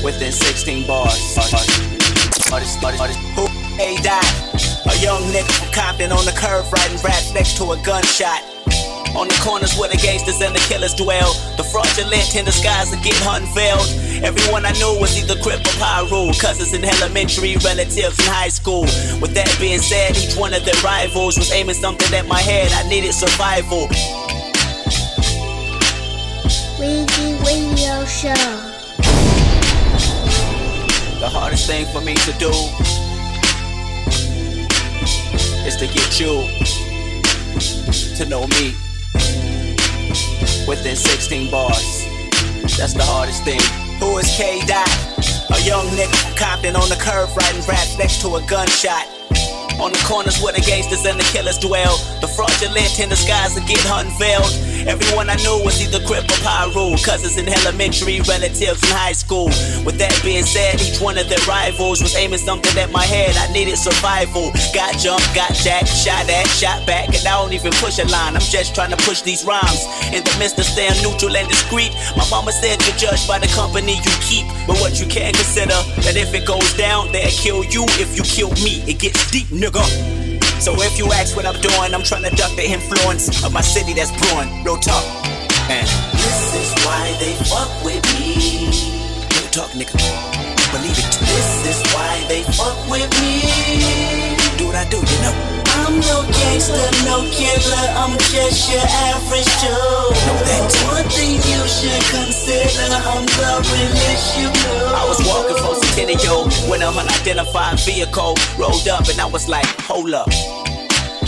Within 16 bars. Who A dot? A young nigga from Compton on the curve riding raps next to a gunshot. On the corners where the gangsters and the killers dwell. The fraudulent in disguise are getting unveiled. Everyone I knew was either Crip or Piru. Cousins in elementary, relatives in high school. With that being said, each one of their rivals was aiming something at my head. I needed survival. Weezy Radio Show. The hardest thing for me to do is to get you to know me within 16 bars. That's the hardest thing. Who is K Dot? A young nigga from Compton on the curve riding raps next to a gunshot. On the corners where the gangsters and the killers dwell. The fraudulent in disguise are getting unveiled. Everyone I knew was either Crip or Piru. Cousins in elementary, relatives in high school. With that being said, each one of their rivals was aiming something at my head. I needed survival. Got jumped, got jacked, shot at, shot back, and I don't even push a line. I'm just trying to push these rhymes. In the midst of staying neutral and discreet, my mama said you're judged by the company you keep. But what you can consider that if it goes down, they'll kill you. If you kill me, it gets deep, nigga. So if you ask what I'm doing, I'm trying to duck the influence of my city that's brewing. Real talk. And This is why they fuck with me. real talk, nigga. Believe it. This is why they fuck with me. Do what I do, you know. I'm no gangster, no killer, I'm just your average Joe. One thing you should consider, I'm the realest you know. I was walking from Centennial when an unidentified vehicle rolled up, and I was like, hold up.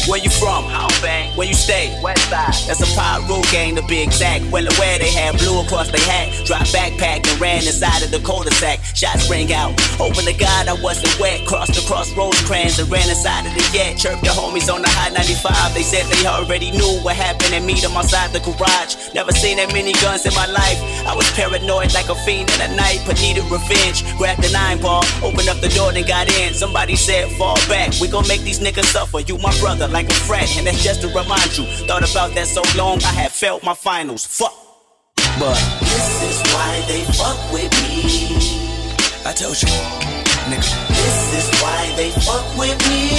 Where you from? Bang. Where you stay? West side. That's a Piru gang to be exact. Well aware they had blue across their hat. Dropped backpack and ran inside of the cul-de-sac. Shots rang out. Open to God, I wasn't wet. Crossed across Rosecrans and ran inside of the jet. Chirped the homies on the high 95. They said they already knew what happened and meet them outside the garage. Never seen that many guns in my life. I was paranoid like a fiend in the night, but needed revenge. Grabbed the nine ball, opened up the door, then got in. Somebody said, fall back. We gon' make these niggas suffer. You my brother, like a friend, and that's just to remind you. Thought about that so long, I had felt my finals. Fuck. But This is why they fuck with me. I told you, nigga, This is why they fuck with me.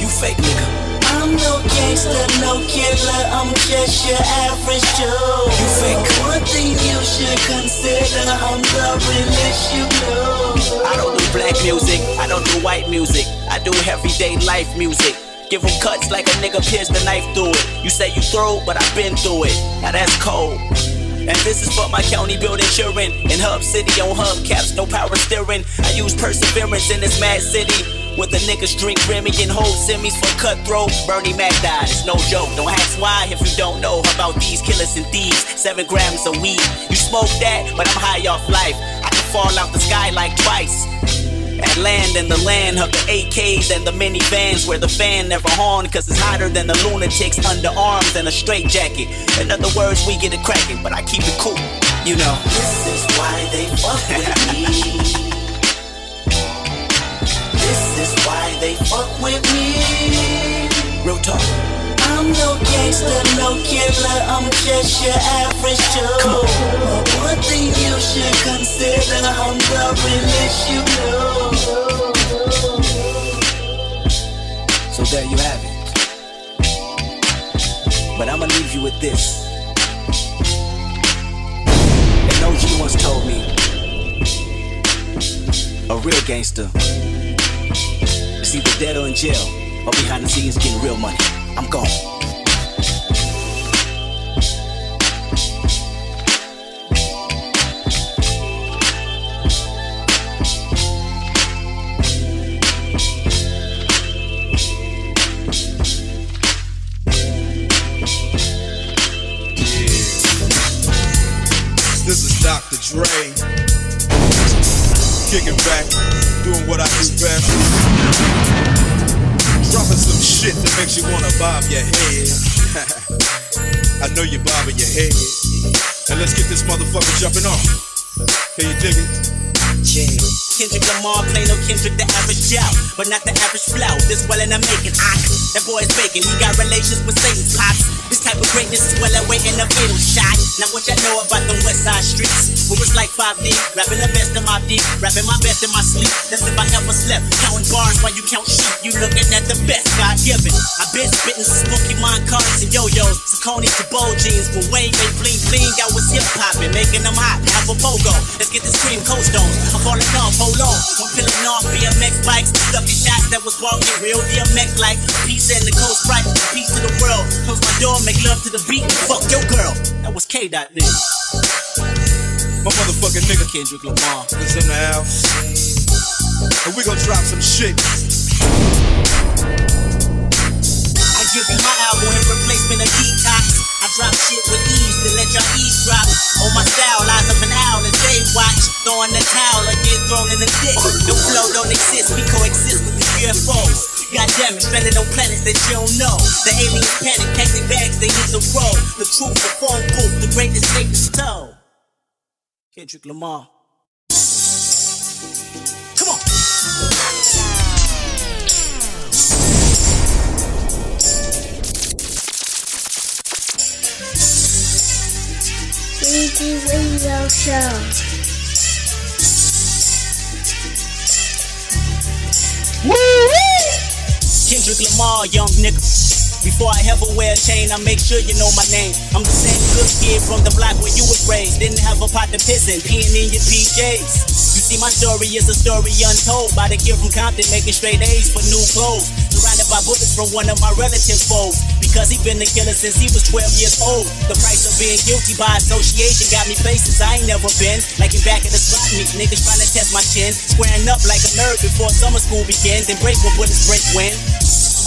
you fake nigga. I'm no gangster, no killer, I'm just your average Joe. You fake. One thing you should consider, I'm the realest you know. I don't do black music, I don't do white music. I do everyday life music. Give 'em cuts like a nigga pierced the knife through it. You say you through, but I've been through it. Now that's cold. And this is for my county building children. In Hub City on hubcaps, no power steering. I use perseverance in this mad city. With the niggas drink Remy and hold semis for cutthroat. Bernie Mac died, it's no joke. Don't ask why if you don't know about these killers and thieves. Seven grams of weed. You smoke that, but I'm high off life. I can fall out the sky like twice. And land in the land of the AKs and the minivans where the fan never horn cause it's hotter than the lunatics underarms and a straight jacket. In other words, we get it cracking, but I keep it cool, you know. This is why they fuck with me. This is why they fuck with me. Real talk. I'm no gangster, no killer, I'm just your average Joe. But One thing you should consider, I'm the realest you know. So there you have it. But I'ma leave you with this. An OG once told me a real gangster is either dead or in jail or behind the scenes getting real money. I'm gone. This is Dr. Dre. Kicking back, doing what I do best. Shit that makes you wanna bob your head. I know you're bobbing your head. And let's get this motherfucker jumping off. Can you dig it? Yeah. Kendrick Lamar, play no Kendrick, the average Joe, but not the average flow. This well in the making. I, that boy is faking. He got relations with Satan's pops. This type of greatness is well awaiting a fatal shot. Now what y'all know about the West Side streets? Where it's like 5D, rapping the best of my deep, rapping my best in my sleep. That's if I ever slept. Counting bars while you count sheep. You looking at the best God given. I been spitting smoky mind cards and yo-yos, Saucony to bow jeans. When Wayne made bling bling, I was hip hopping, making them hot. A pogo. Let's get this cream cold stones. I'm falling off, hold on. I'm peeling off BMX bikes, stuffy shots that was walking real DMX like peace and the coast right, peace to the world. Close my door, make love to the beat. Fuck your girl. That was K. Dot. My motherfucking nigga Kendrick Lamar is in the house. And we gonna drop some shit. I give you my album in replacement of detox. I drop shit with ease to let y'all eavesdrop. On my style, lies of an owl and they watch. Throwing the towel or get thrown in the dick. The flow don't exist, we coexist with the UFOs. God damn it, stranded on planets that you don't know. The aliens panic, packing bags, they hit the road. The truth, the phone booth, the greatest tape is told. Kendrick Lamar. Come on. Easy Radio Show. Woo! Kendrick Lamar, young nigga. Before I ever wear a chain, I make sure you know my name. I'm the same good kid from the block where you was raised. Didn't have a pot to piss in, peeing in your PJs. You see, my story is a story untold by the kid from Compton making straight A's for new clothes. Surrounded by bullets from one of my relatives' foes. Because he been the killer since he was 12 years old. The price of being guilty by association got me places I ain't never been. Like in back of the spot meet, niggas trying to test my chin. Squaring up like a nerd before summer school begins. And break when bullets break when.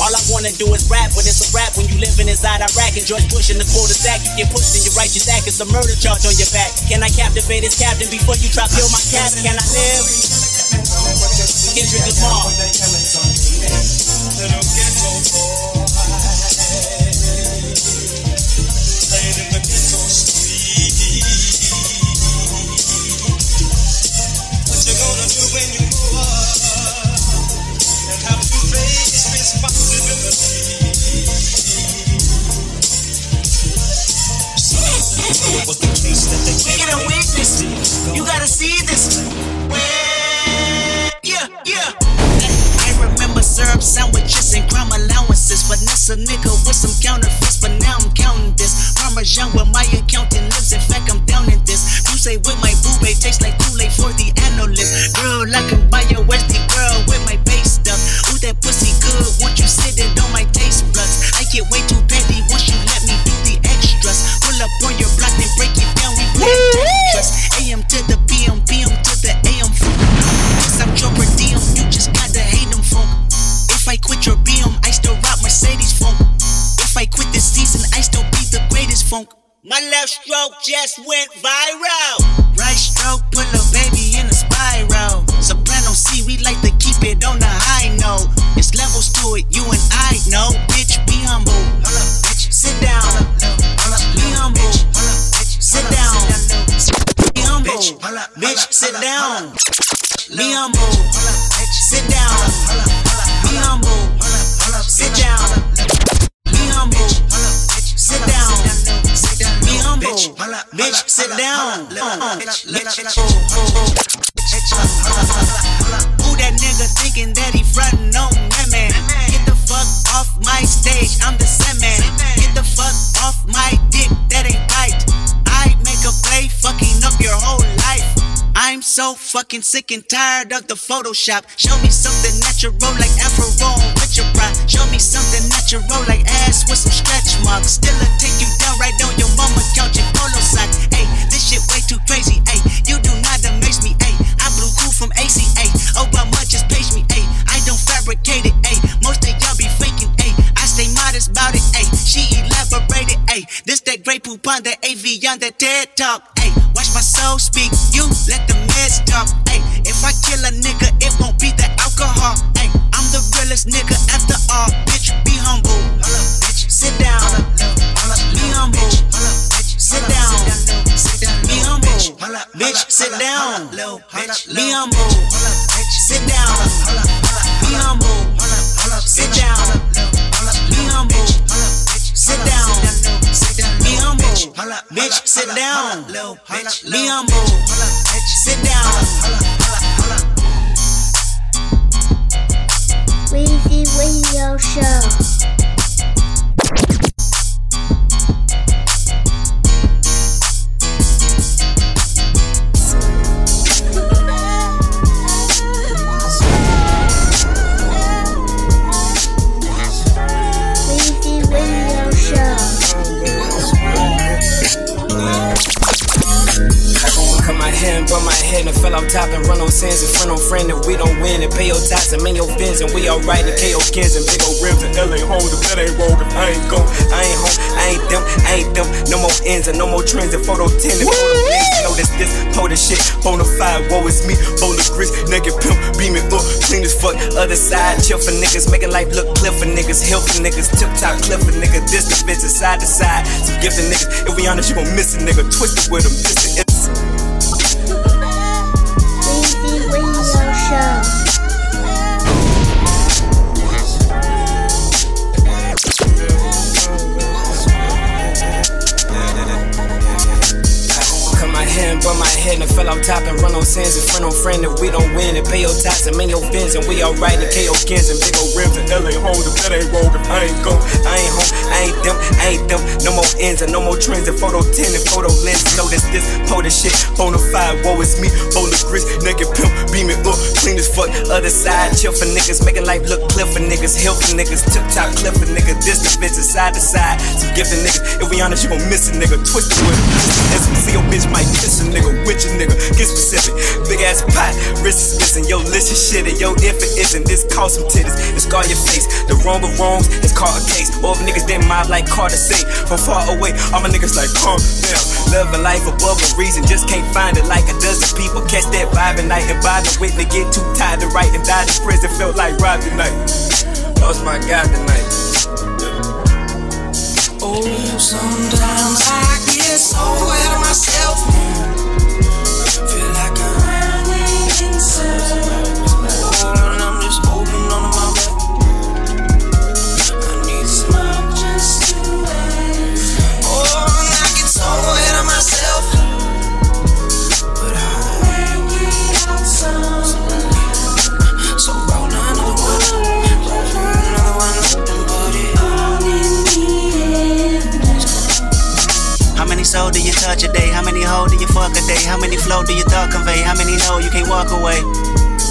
All I wanna do is rap, but it's a rap when you living inside Iraq and George Bush in the quarter sack. You get pushed and you righteous act. It's a murder charge on your back. Can I captivate his captain before you try to kill my cat? Can I live? Kendrick Lamar. Responsibility? Get a witness. You gotta see this. Yeah, yeah. I remember syrup sandwiches and crime allowances. Vanessa nigga with some counterfeits, but now I'm counting this. Parmesan where my accountant lives. In fact, I'm down in this. You say with my boo babe tastes like Kool-Aid for the analyst. Girl, I can buy your Westie just went viral. Down. Who that nigga thinking that he frontin' on me, man? Get the fuck off my stage, I'm the Sandman. Get the fuck off my dick, that ain't right. I make a play, fucking up your whole life. I'm so fucking sick and tired of the Photoshop. Show me something natural like Afro with your pride. Show me something natural like ass with some stretch marks. Still I take you down right on your mama couch in polo sock. Crazy. Hey, you do not amaze me. Hey, I blew cool from ACA. Obama just page me. Hey, I don't fabricate it. Hey, most of y'all be faking. Hey, I stay modest about it. Hey, she elaborated. Hey, this that great poop on that AV on that TED talk. Hey, watch my soul speak. You let the meds talk. Hey, if I kill a nigga, it won't be the alcohol. Hey, I'm the realest nigga after all. Bitch, be humble. Bitch, sit down. Be humble. Sit down. Be humble. Bitch, sit down. Be humble. Sit down. Be humble. Sit down. Be humble. Sit down. Be humble. Bitch, sit down. Be humble. Sit down. Weezy Radio Show. 10, but my head and fell off top and run on sins and friend on friend and we don't win and pay your tax and man your bins and we alright and KO kids and big old rims and LA home, the that ain't rolled I ain't go, I ain't home, I ain't them, I ain't them, no more ends and no more trends and photo 10 and photo bins, know this, this, photo shit, bonafide, woe is me, bowl of grits, naked pimp, beam it up, clean as fuck, other side, chill for niggas, making life look cliff for niggas, hill for niggas, tip top cliff for niggas, this the bitch side to side, some gifted niggas, if we honest you gon' miss a nigga, twisted with them, this and fell off top and run on sins in front of friend if we don't win and pay your tax and man your bins and we alright and KO skins and big old rims and LA home. The bet ain't if I ain't go. I ain't home, I ain't them, I ain't them. No more ends and no more trends and photo 10 and photo lens. Know this, hold this shit. Bonafide, woe is me. Bowl of grits, naked pimp, beaming up, clean as fuck. Other side, chill for niggas, making life look clear for niggas. Hill for niggas, tip top clip for niggas. This the bitch side to side. Some gifted niggas. If we honest, you gon' miss a nigga. With him. As we see your bitch might This a nigga with nigga, get specific. Big ass pot, wrist is missing. Yo, listen shit, and yo, if it isn't, this cost some titties. And scar your face. The wrong of wrongs is called a case. All of niggas then mob like Carter say. From far away, all my niggas like calm down. Living life above a reason, just can't find it like a dozen people. Catch that vibe at night and buy the wit to get too tired to write and die in prison. Felt like Rob tonight. Lost my guy tonight. Oh, sometimes I get so out of myself. Running in souls do you touch a day? How many hoes do you fuck a day? How many flow do you thought convey? How many know you can't walk away?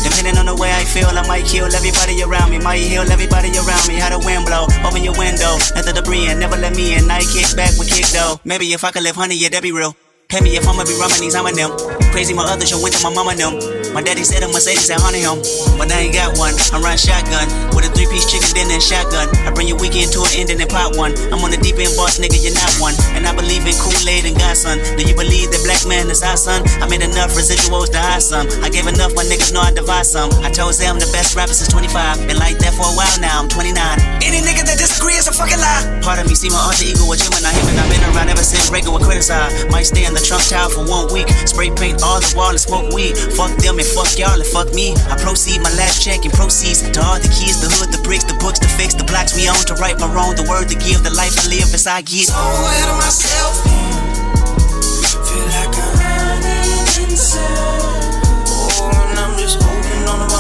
Depending on the way I feel, I might kill everybody around me. Might heal everybody around me. How the wind blow, open your window. Let the debris in, never let me in. I kick back with kick though. Maybe if I could live honey, yeah, that'd be real. Pay me if I'ma be rubbing these, I'm a them. Crazy, my other show went to my mama them. My daddy said a Mercedes at honey him, but I ain't got one. I'm riding shotgun with a three piece chicken dinner and shotgun. I bring your weekend to an end and then pop one. I'm on the deep end boss, nigga, you're not one. And I believe in Kool Aid and Godson. Do you believe that black man is our son? I made enough residuals to hide some. I gave enough, my niggas know I divide some. I told them I'm the best rapper since 25. Been like that for a while now, I'm 29. Any nigga that disagree is a fucking lie. Part of me see my alter ego with Gemini him and I've been around ever since Reagan would criticize. Might stay in the Trump tower for one week. Spray paint all the wall and smoke weed. Fuck them and fuck y'all and fuck me. I proceed my last check and proceeds to all the keys, the hood, the bricks, the books, the fix, the blocks we own to right my wrong, the word to give, the life I live as I get. So out of myself. Feel like I'm running in circles. Oh, and I'm just holding on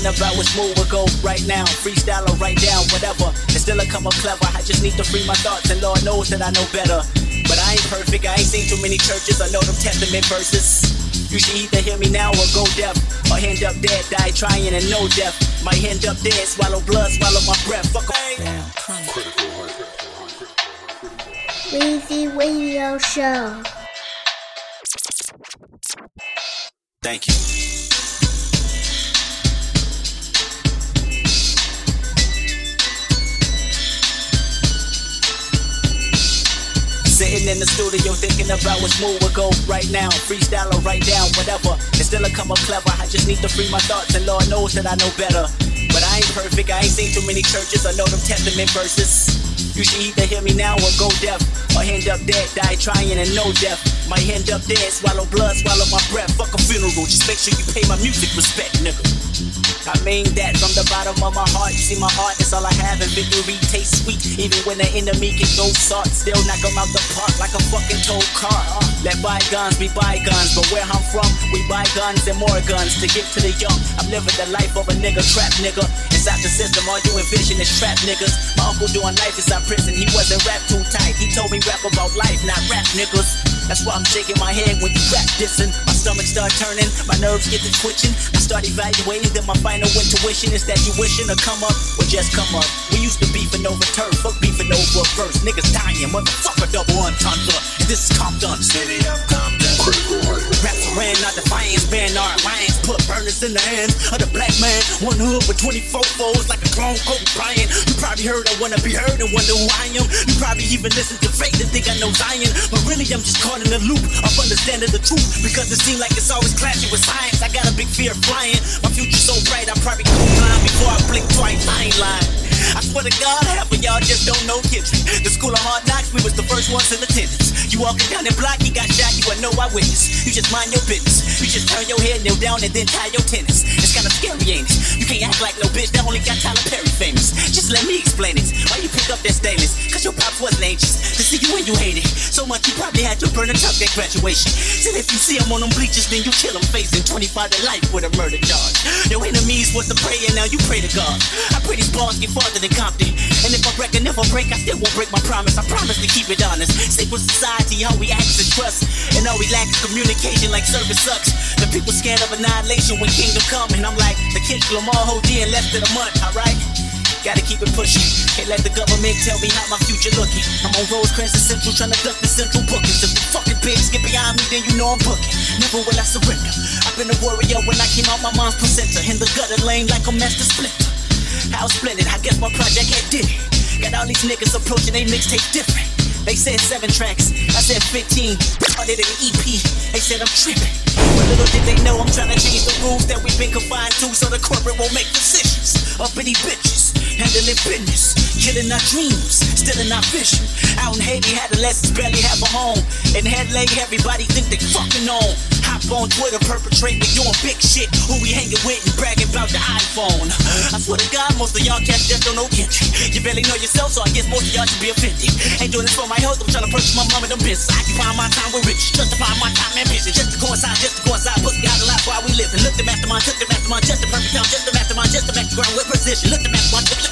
thinking about which move will go right now. Freestyle or write down, whatever. It's still a come up clever. I just need to free my thoughts, and Lord knows that I know better. But I ain't perfect. I ain't seen too many churches. I know them testament verses. You should either hear me now or go deaf. Or end up dead, die trying and no death. Might end up dead, swallow blood, swallow my breath. Fuck Weezy Radio Show. In the studio thinking about which move will go right now. Freestyle or write down, whatever. It's still a come up clever. I just need to free my thoughts, and Lord knows that I know better. But I ain't perfect. I ain't seen too many churches. I know them testament verses. You should either hear me now or go deaf. Or end up dead, die trying and no death. Might end up dead, swallow blood, swallow my breath. Fuck a funeral, just make sure you pay my music respect, nigga. I mean that from the bottom of my heart. You see, my heart is all I have, and victory tastes sweet. Even when the enemy can go salt, still knock knock 'em out the park like a fucking tow car. Let bygones be bygones, but where I'm from, we buy guns and more guns to get to the young. I'm living the life of a nigga, trap nigga. Inside the system, all you envision is trap niggas. My uncle doing life inside prison, he wasn't rap too tight. He told me rap about life, not rap niggas. That's why I'm shaking my head when you rap dissing. My stomach start turning, my nerves get to twitching. I start evaluating, then my final intuition is that you wishing to come up or just come up. We used to beefing over turf, fuck beefing over verse. Niggas dying, motherfucker, double entendre. This is Compton. City of Compton. Raps ran out defiance, ban our alliance. Put burners in the hands of the black man. One hood with 24 foes like a clone Kobe Bryant. You probably heard I wanna be heard and wonder who I am. You probably even listen to fake and think I know Zion. But really, I'm just caught in the loop of understanding the truth. Because it seems like it's always clashing with science. I got a big fear of flying. My future's so bright, I probably go blind before I blink twice. I ain't lying. I swear to God, half of y'all just don't know Kendrick. The school of hard knocks, we was the first ones in attendance. You walking down the block, you got shot, you are no eyewitness. You just mind your business. You just turn your head, kneel down, and then tie your tennis. It's kinda scary, ain't it? You can't act like no bitch that only got Tyler Perry famous. Just let me explain it. Why you pick up that stainless? Cause your pops wasn't anxious to see you when you hate it. So much you probably had to burn a tuck at graduation. Said if you see him on them bleachers, then you kill him facing 25 to life with a murder charge. Your enemies was to pray, and now you pray to God. I pray these bars get farther than Compton. And if I wreck and if I break, I still won't break my promise. I promise to keep it honest. Secret society, how we act and trust. And all we lack is communication like service sucks. The people scared of annihilation when kingdom come. And I'm like, the Kendrick Lamar hold in less than a month, alright? Gotta keep it pushing. Can't let the government tell me how my future looking. I'm on Rosecrans and Central trying to duck the central bookings. If the fucking pigs get behind me, then you know I'm booking. Never will I surrender. I've been a warrior when I came out my mom's placenta. In the gutter lane like a master splinter. How splendid, I guess my project had did it. Got all these niggas approaching they mixtape different. They said seven tracks, I said 15. Started an EP, they said I'm tripping. But little did they know I'm trying to change the rules that we've been confined to so the corporate won't make decisions. Uppity bitches, handling business, killing our dreams, stealing our vision. Out in Haiti, adolescents barely have a home. In Headley, everybody think they fucking on. Hop on Twitter, perpetrate, we doing big shit. Who we hanging with and bragging about the iPhone. I swear to God, most of y'all cats just don't know Kendrick. You barely know yourself, so I guess most of y'all should be offended. Ain't doing this for my health, I'm trying to purchase my mom and them business. Occupy my time with rich, justify my time and vision. Just to coincide, just to coincide, pussy out a lot while we living. Look the mastermind, took the mastermind, just the perfect time, just the mastermind, just the background with precision. Look the mastermind, took the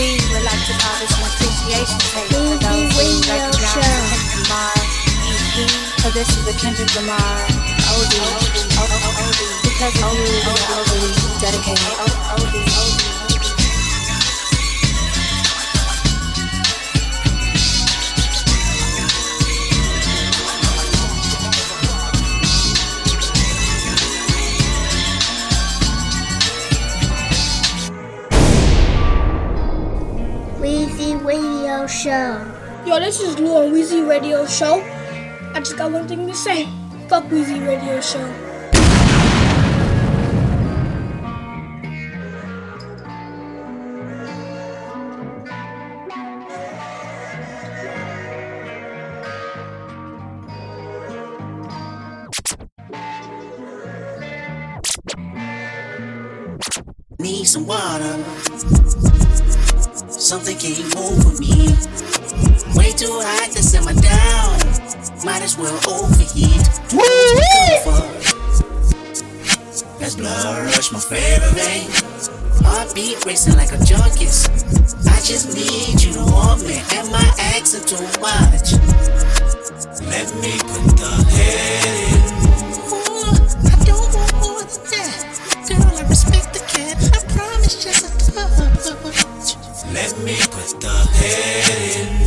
We would like to call this an appreciation tape for those who recognize Kendrick Lamar EP. So this is the Kendrick Lamar OD. Because of you, we are OD dedicated. OD, OD. Weezy Radio Show. Yo, this is Lou on Weezy Radio Show. I just got one thing to say. Fuck Weezy Radio Show. Need some water. Something came over me. Way too hot to simmer down. Might as well overheat. That's blood rush, my favorite vein. Heartbeat racing like a junkie's. I just need you to warm me. Am I asking too much? Let me put the head in. I don't want more than that. Girl, I respect the cat. I promise just a touch. Let me put the head in.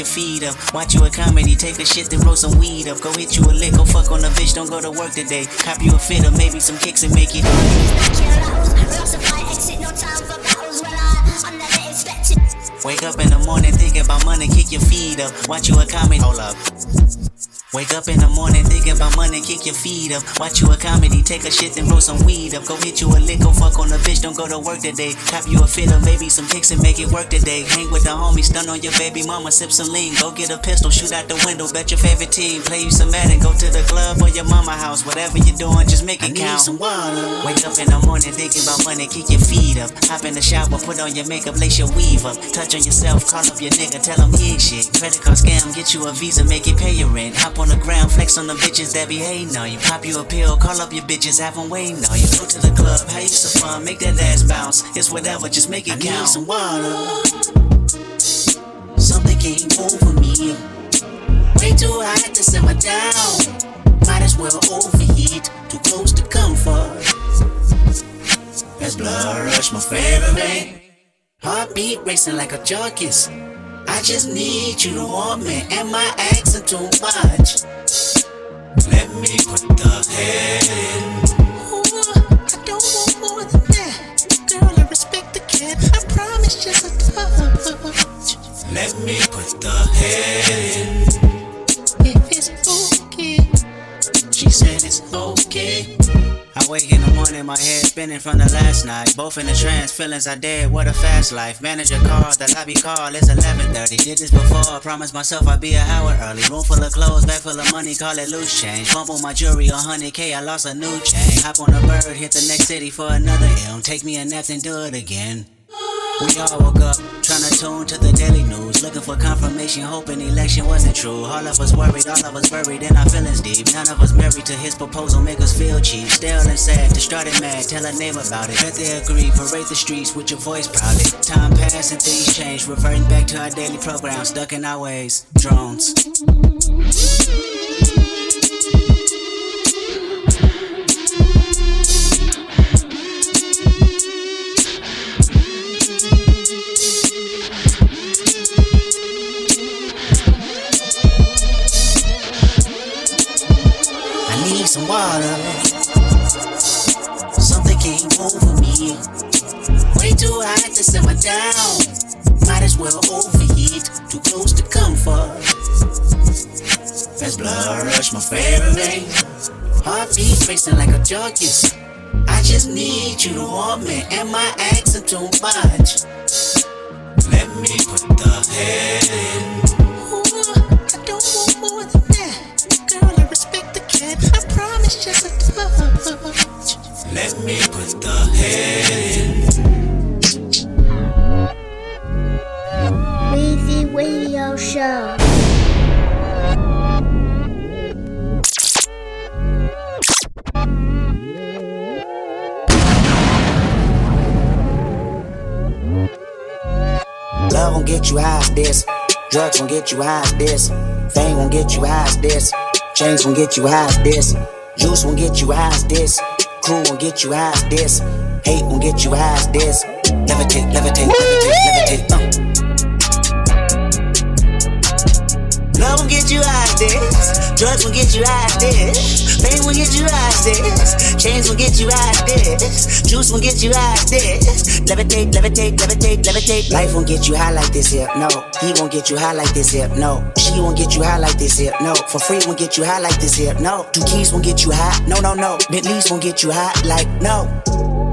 Your feet up. Watch you a comedy, take a shit, then roll some weed up. Go hit you a lick, go fuck on a bitch, don't go to work today. Cop you a fit or maybe some kicks and make it. Wake up in the morning, think about money, kick your feet up. Watch you a comedy, hold up. Wake up in the morning, thinking about money, kick your feet up. Watch you a comedy, take a shit, then roll some weed up. Go hit you a lick, go fuck on a bitch, don't go to work today. Cop you a or maybe some kicks and make it work today. Hang with the homies, stun on your baby mama, sip some lean. Go get a pistol, shoot out the window, bet your favorite team. Play you some Madden, go to the club or your mama house. Whatever you're doing, just make it I need count. some water. Wake up in the morning, thinking about money, kick your feet up. Hop in the shower, put on your makeup, lace your weave up. Touch on yourself, call up your nigga, tell him he ain't shit. Credit card scam, get you a visa, make it pay your rent. Hop on the ground, flex on the bitches that be hating on you. Pop you a pill, call up your bitches, have them waiting on you. Go to the club, have you some fun, make that ass bounce. It's whatever, just make it I need count. some water. Something came over me. Way too hot to simmer down. Might as well overheat, too close to comfort. That's blood rush, my favorite vein. Heartbeat racing like a junkie's. I just need you to want me. Am I asking too much? Let me put the head in. I don't want more than that. Girl, I respect the cat. I promise just a touch. Let me put the head in. If it's okay. She said it's okay. I wake in the morning, my head spinning from the last night. Both in the trance, feelings I dead. What a fast life. Manager called, the lobby call. It's 11:30. Did this before. Promised myself I'd be an hour early. Room full of clothes, bag full of money. Call it loose change. Bump on my jewelry, 100k. I lost a new chain. Hop on a bird, hit the next city for another M. Take me a nap and do it again. We all woke up, trying to tune to the daily news, looking for confirmation, hoping election wasn't true. All of us worried, all of us buried in our feelings deep. None of us married to his proposal, make us feel cheap. Stale and sad, distraught and mad, tell a neighbor about it. Bet they agree, parade the streets with your voice proudly. Time passed and things change, reverting back to our daily program, stuck in our ways. Drones. Some water. Something came over me. Way too hot to simmer down. Might as well overheat. Too close to comfort. Fast blood rush, my favorite. Heartbeat racing like a junkies. I just need you to want me. Am I asking too much? Let me put the head in. Let me put the head in. Weezy Radio Show. Love won't get you high as this. Drugs won't get you high as this. Fame won't get you high as this. Chains won't get you high as this. Juice won't get you high as this. Crew won't get you high as this. Hate won't get you high as this. Levitate, levitate, levitate, get you high as this. Drugs won't get you high as this. Fame won't get you high as this. Chains won't get you high as this. Juice won't get you high as this. Levitate, levitate, levitate, levitate. Life won't get you high like this here. No. He won't get you high like this here. No. She won't get you high like this here. No. For free won't get you high like this here. No. Two keys won't get you high. No, no, no. Bentleys won't get you high like no.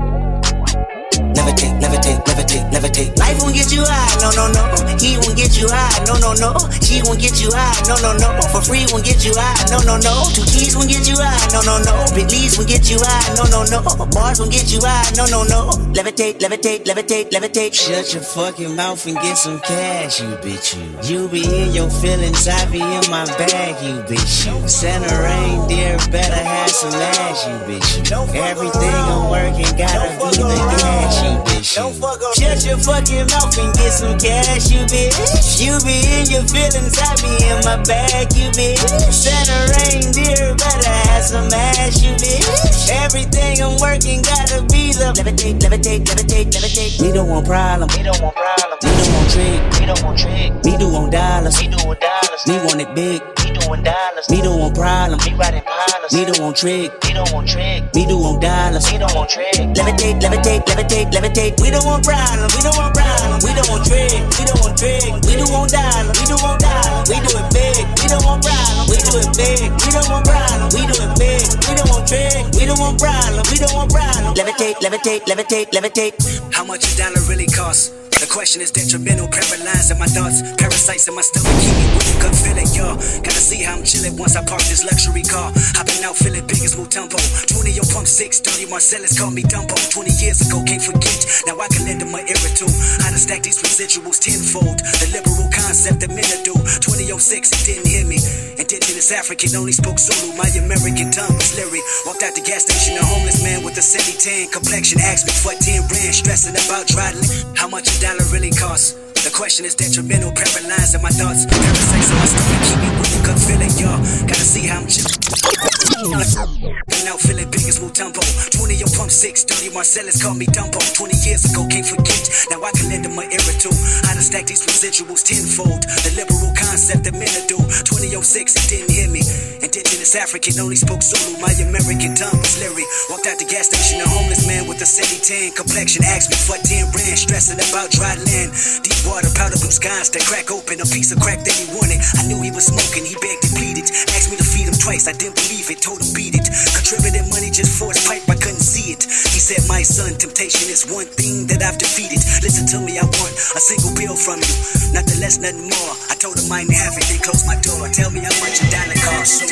Levitate, levitate, levitate, levitate. Life won't get you high, no, no, no. He won't get you high, no, no, no. She won't get you high, no, no, no. For free won't get you high, no, no, no. Two keys won't get you high, no, no, no. Bentleys won't get you high, no, no, no. Bars won't get you high, no, no, no. Levitate, levitate, levitate, levitate. Shut your fucking mouth and get some cash, you bitch. You, you be in your feelings, I be in my bag, you bitch. You Santa reindeer better have some ass, you bitch. You everything I'm working gotta be the cash, you bitch. You shut your fucking mouth and get some cash, you bitch. You be in your feelings, I be in my bag, you bitch. Santa reindeer better have some ass, you bitch. Everything I'm working gotta be the levitate, levitate, levitate, levitate. We don't want problem. We don't want problem. We don't want trick. We don't want trick. We do want dollars. We do want dollars. We want it big. We doing dollars. We don't want problem. We riding pilots. We don't want trick. We don't want trick. We do want dollars. We don't want trick. Levitate, levitate, levitate, levitate. We don't want problems. We don't want problems. We don't want trick. We don't want trick. We do want dollars. We do want dollars. We do it big. We don't want problems. We do it big. We don't want problems. We do it big. We don't want trick. We don't want problems. We don't want problems. Levitate, levitate, levitate, levitate. How much a dollar really costs? The question is detrimental, paralyzing my thoughts. Parasites in my stomach keep me weak, good feeling, y'all. Gotta see how I'm chilling once I park this luxury car. Hopping out, feeling big as Mutombo. 20 on pump 6, 30 Marcellus called me Dumbo. 20 years ago, can't forget. Now I can lend them my ear too. How to stack these residuals tenfold. The liberal concept that men do. 2006, he didn't hear me. Indigenous African only spoke Zulu. My American tongue was lyric. Walked out the gas station, a homeless man with a semi tan complexion. Asked me for 10 rand, stressing about drying. How much a dollar really costs? The question is detrimental, paralyzing my thoughts. Parasites in my stomach keep me with a good feeling, y'all. Gotta see how I'm chillin'. Now feeling big as Mutombo. 20 on pump I'm six, dirty Marcellus called me Dumbo 20 years ago, can't forget. Now I can lend him my era too. How to stack these residuals tenfold. The liberal concept that men do. 2006, he didn't hear me. Indigenous African only spoke Zulu. My American tongue was Leary. Walked out the gas station, a homeless man with a sandy tan complexion. Asked me for 10 rand, stressing about dry land. Deep water, powder blue skies that crack open. A piece of crack that he wanted. I knew he was smoking, he begged and pleaded. Asked me to feed him twice, I didn't believe it. Told him beat it. Contributed money just for his pipe, I couldn't see it. He said, My son, temptation is one thing that I've defeated. Listen to me, I want a single bill from you. Nothing less, nothing more. I told him I ain't have it, then closed my door. Tell me how much a dollar costs.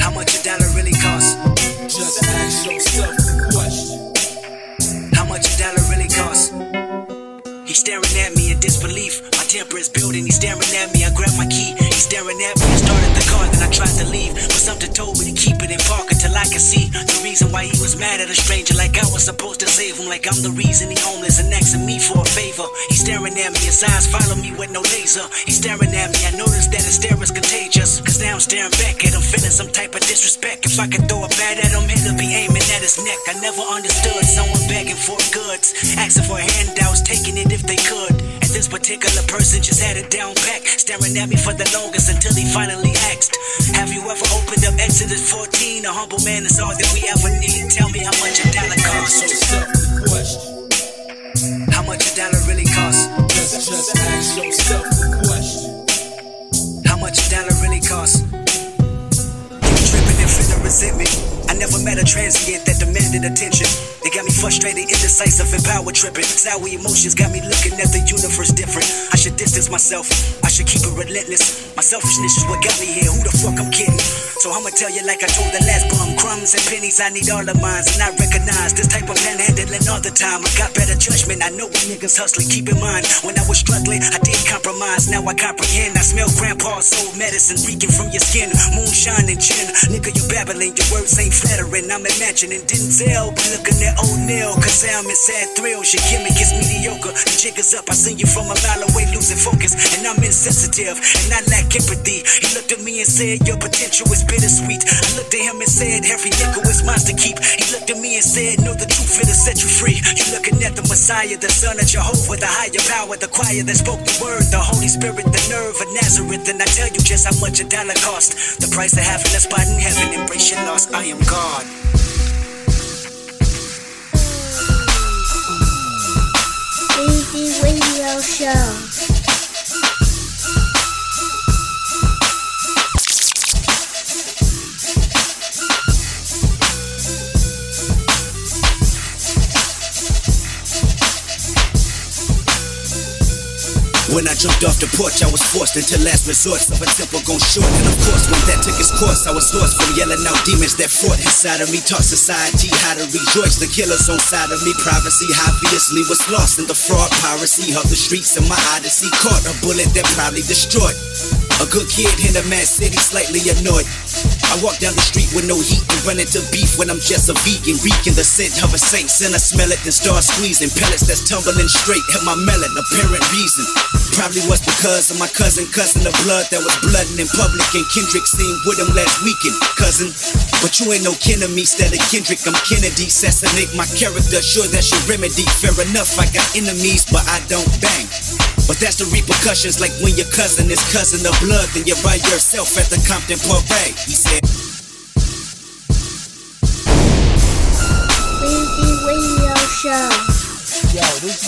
How much a dollar really costs? Just ask yourself the question. How much a dollar really costs? He's staring at me in disbelief. Temper is building. He's staring at me. I grabbed my key. He's staring at me. I started the car, then I tried to leave. But something told me to keep it in park until I could see the reason why he was mad at a stranger. Like I was supposed to save him. Like I'm the reason he homeless and asking me for a favor. He's staring at me. His eyes follow me with no laser. He's staring at me. I noticed that his stare is contagious. Cause now I'm staring back at him, feeling some type of disrespect. If I could throw a bat at him, it'll be aiming at his neck. I never understood someone begging for goods, asking for handouts, taking it if they could. This particular person just had it down back, staring at me for the longest until he finally asked, Have you ever opened up Exodus 14? A humble man is all that we ever need. Tell me how much a dollar costs. How much a dollar really costs? Just, just ask yourself the question. How much a dollar really costs? You tripping and feeling resentment. I never met a transient that demanded attention. They got me frustrated, indecisive, and power tripping. Sour emotions got me looking at the universe different. I should distance myself. I should keep it relentless. My selfishness is what got me here. Who the fuck I'm kidding? So I'ma tell you like I told the last bum. Crumbs and pennies, I need all of mine. And I recognize this type of manhandling all the time. I got better judgment. I know when niggas hustling. Keep in mind, when I was struggling, I did compromise. Now I comprehend. I smell grandpa's old medicine reeking from your skin. Moonshine and gin. Nigga, you babbling. Your words ain't flattering. I'm imagining Denzel, but looking at O'Neal. Cause I'm in sad thrills. Your gimmick is mediocre. The jig is up. I seen you from a mile away, losing focus. And I'm insensitive. And I lack empathy. He looked at me and said, Your potential is bittersweet. I looked at him and said, Every nickel is mine to keep. He looked at me and said, Know the truth, it'll set you free. You looking at the Messiah, the Son of Jehovah, the higher power, the choir that spoke the word, the Holy Spirit, the nerve of Nazareth. And I tell you just how much a dollar cost. The price of having a spot in heaven. Embrace your loss. I am God. Easy Radio Show. When I jumped off the porch, I was forced into last resorts of a temple gone short. And of course, when that took its course, I was lost from yelling out demons that fought inside of me. Taught society how to rejoice. The killers on side of me. Privacy obviously was lost in the fraud piracy of the streets of my odyssey. Caught a bullet that probably destroyed. A good kid in a mad city, slightly annoyed. I walk down the street with no heat and run into beef when I'm just a vegan. Reeking the scent of a saint, and I smell it and start squeezing pellets that's tumbling straight at my melon. Apparent reason probably was because of my cousin, cousin of blood that was blooding in public. And Kendrick seen with him last weekend, cousin. But you ain't no kin of me, instead of Kendrick, I'm Kennedy. Assassinate my character, sure that's your remedy. Fair enough, I got enemies, but I don't bang. But that's the repercussions, like when your cousin is cousin of blood, then you're by yourself at the Compton Parade. He said. Radio Show. Yo, this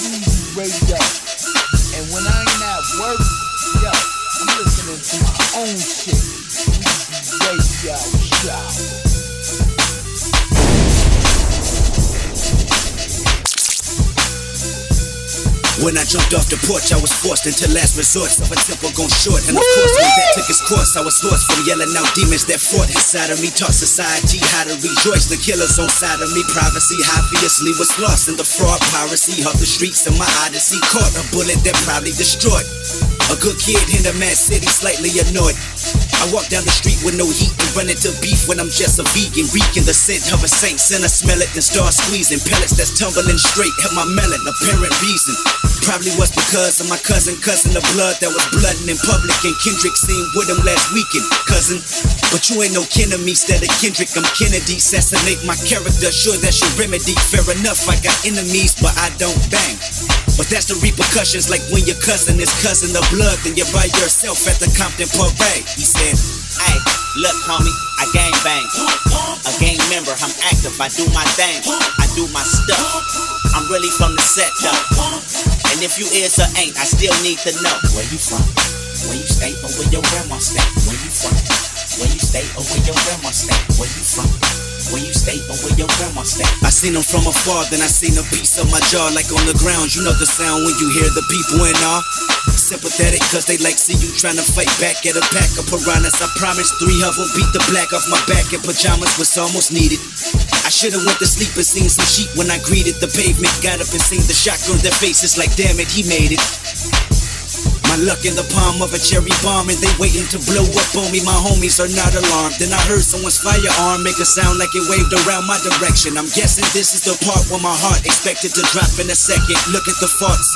Radio. And when I ain't at work, yo, I'm listening to my own shit. Radio Show. When I jumped off the porch, I was forced into last resorts of a temple gone short. And of course, when that took its course, I was lost from yelling out demons that fought inside of me. Taught society how to rejoice. The killers on side of me. Privacy obviously was lost in the fraud piracy of the streets of my odyssey. Caught a bullet that probably destroyed. A good kid in a mad city, slightly annoyed. I walk down the street with no heat and run into beef when I'm just a vegan. Reeking the scent of a saint, and I smell it and start squeezing. Pellets that's tumbling straight, have my melon, apparent reason. Probably was because of my cousin, cousin of blood that was blooding in public. And Kendrick seen with him last weekend, cousin. But you ain't no kin of me, instead of Kendrick, I'm Kennedy. Assassinate my character, sure that's your remedy. Fair enough, I got enemies, but I don't bang. But that's the repercussions, like when your cousin is cousin of blood, then you're by yourself at the Compton Parade. He said, Hey, look, homie, I gang bang. A gang member, I'm active, I do my thing. I do my stuff. I'm really from the set, though. And if you is or ain't, I still need to know where you from. Where you stay or where your grandma stay. Where you from? Where you stay or where your grandma stay. Where you from? Where you stay or where your grandma stay. I seen them from afar, then I seen a piece of my jaw like on the ground. You know the sound when you hear the people in awe. Sympathetic, cause they like see you trying to fight back at a pack of piranhas. I promise three of them beat the black off my back in pajamas was almost needed. I should've went to sleep and seen some sheep when I greeted the pavement. Got up and seen the shock on their faces like damn it, he made it. My luck in the palm of a cherry bomb, and they waiting to blow up on me. My homies are not alarmed. Then I heard someone's firearm make a sound like it waved around my direction. I'm guessing this is the part where my heart expected to drop in a second. Look at the farts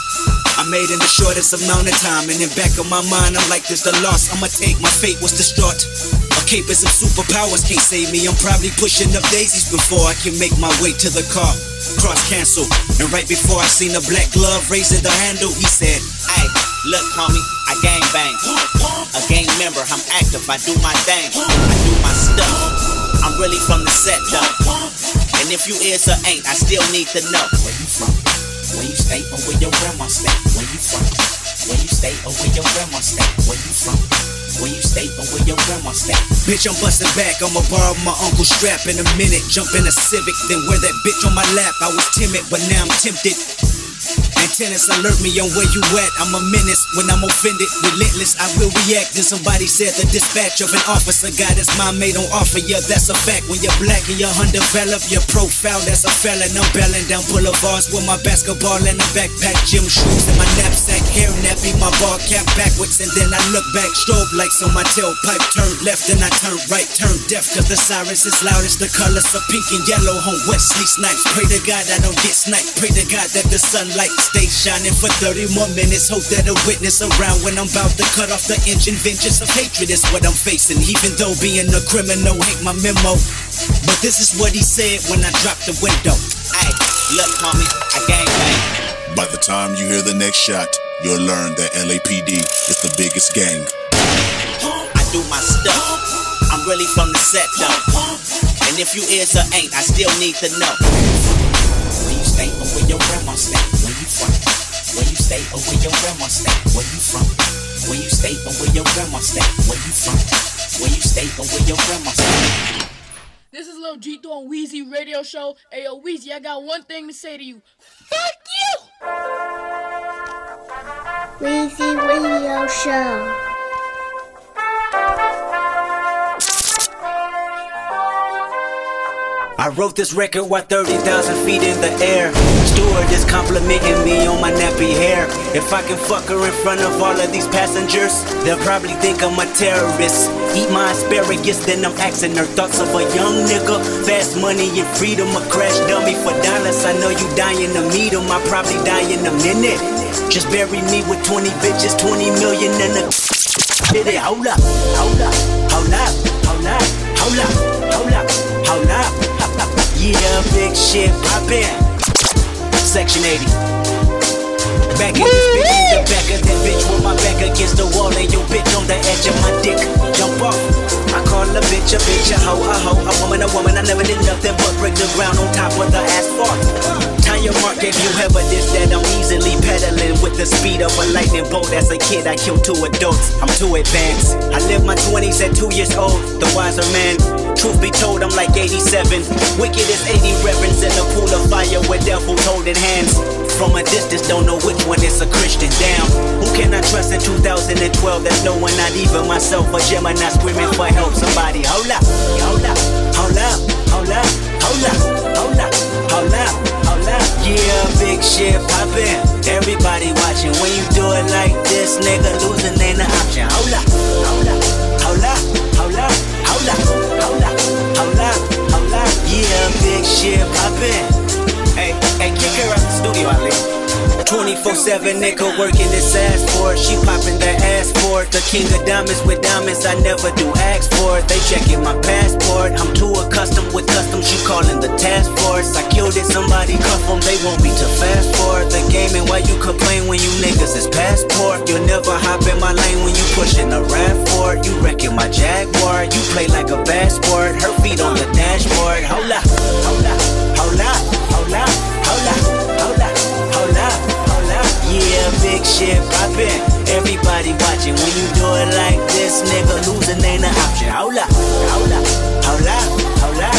I made in the shortest amount of time, and in back of my mind, I'm like, this the loss. I'ma take my fate was distraught. A cape and some superpowers can't save me. I'm probably pushing up daisies before I can make my way to the car. Cross cancel, and right before I seen a black glove raising the handle, he said, Hey, look, homie, I gang bang. A gang member, I'm active, I do my thing. I do my stuff. I'm really from the set, though. And if you is or ain't, I still need to know where you from. Where you stay or where your grandma stay. Where you from? Where you stay or where your grandma stay. Where you from? Where you stay or where your grandma stay. Bitch, I'm busting back. I'ma borrow my uncle's strap in a minute. Jump in a Civic, then wear that bitch on my lap. I was timid, but now I'm tempted. Antennas alert me on where you at. I'm a menace when I'm offended. Relentless, I will react. Then somebody said the dispatch of an officer got his mind made on offer. Yeah, that's a fact. When you're black and you're undeveloped, your profile, that's a felon. I'm belling down boulevards with my basketball and a backpack, gym shoes and my knapsack, hair nappy, my ball cap backwards. And then I look back, strobe lights on my tailpipe. Turn left and I turn right, turn deaf, cause the sirens is loudest. The colors are pink and yellow on Wesley Snipes. Pray to God I don't get sniped. Pray to God that the sunlight stays shining for 30 more minutes. Hope that a witness around when I'm about to cut off the engine. Vengeance of hatred is what I'm facing. Even though being a criminal ain't my memo. But this is what he said when I dropped the window. Hey, look, homie, I gang bang. By the time you hear the next shot, you'll learn that LAPD is the biggest gang. I do my stuff. I'm really from the set, though. And if you is or ain't, I still need to know. Where you stay or where your grandma stay? Where you from? Where you stay or where your grandma stay? Where you from? Where you stay or where your grandma stay? Where you from? Where you stay or where your grandma stay? This is Lil G on Weezy Radio Show. Hey, yo, Weezy, I got one thing to say to you. Fuck you! Weezy Radio Show. I wrote this record while 30,000 feet in the air. Steward is complimenting me on my nappy hair. If I can fuck her in front of all of these passengers, they'll probably think I'm a terrorist. Eat my asparagus, then I'm asking her thoughts of a young nigga. Fast money and freedom, a crash dummy for dollars. I know you dying to meet him, I probably die in a minute. Just bury me with 20 bitches, 20 million in a. Hold up, hold up, hold up, hold up, hold up, hold up. Yeah, big shit poppin'. Section 80. Back in this bitch, in the back of that bitch with my back against the wall and your bitch on the edge of my dick. Jump off. I call a bitch a bitch, a hoe, a hoe, a woman, a woman. I never did nothing but break the ground on top of the asphalt. Time your mark if you have a evidence that I'm easily pedaling with the speed of a lightning bolt. As a kid, I killed two adults. I'm too advanced. I lived my 20s at two years old. The wiser man. Truth be told, I'm like 87. Wicked as 80 reverends in a pool of fire with devils holding hands. From a distance, don't know which one is a Christian. Damn, who can I trust in 2012? There's no one, not even myself. A Gemini screaming for help. Somebody, hold up, hold up, hold up, hold up, hold up, hold up, hold up, hold up. Yeah, big shit poppin'. Everybody watching. When you do it like this, nigga, losing ain't an option. Hold up. Shit poppin'. 24-7 nigga working this ass for it. She popping that ass for it. The king of diamonds with diamonds, I never do ask for it. They checking my passport. I'm too accustomed with customs. You calling the task force. I killed it, somebody cuff them. They want me to fast forward the game. And why you complain when you niggas is passport? You'll never hop in my lane when you pushing a rap for it. You wrecking my Jaguar. You play like a bad sport. Her feet on the dashboard. Hold up, hold up, hold up, hold up, Yeah, big shit poppin'. Everybody watching when you do it like this, nigga. Losing ain't an option. Hold up, hold up, hold up, hold up.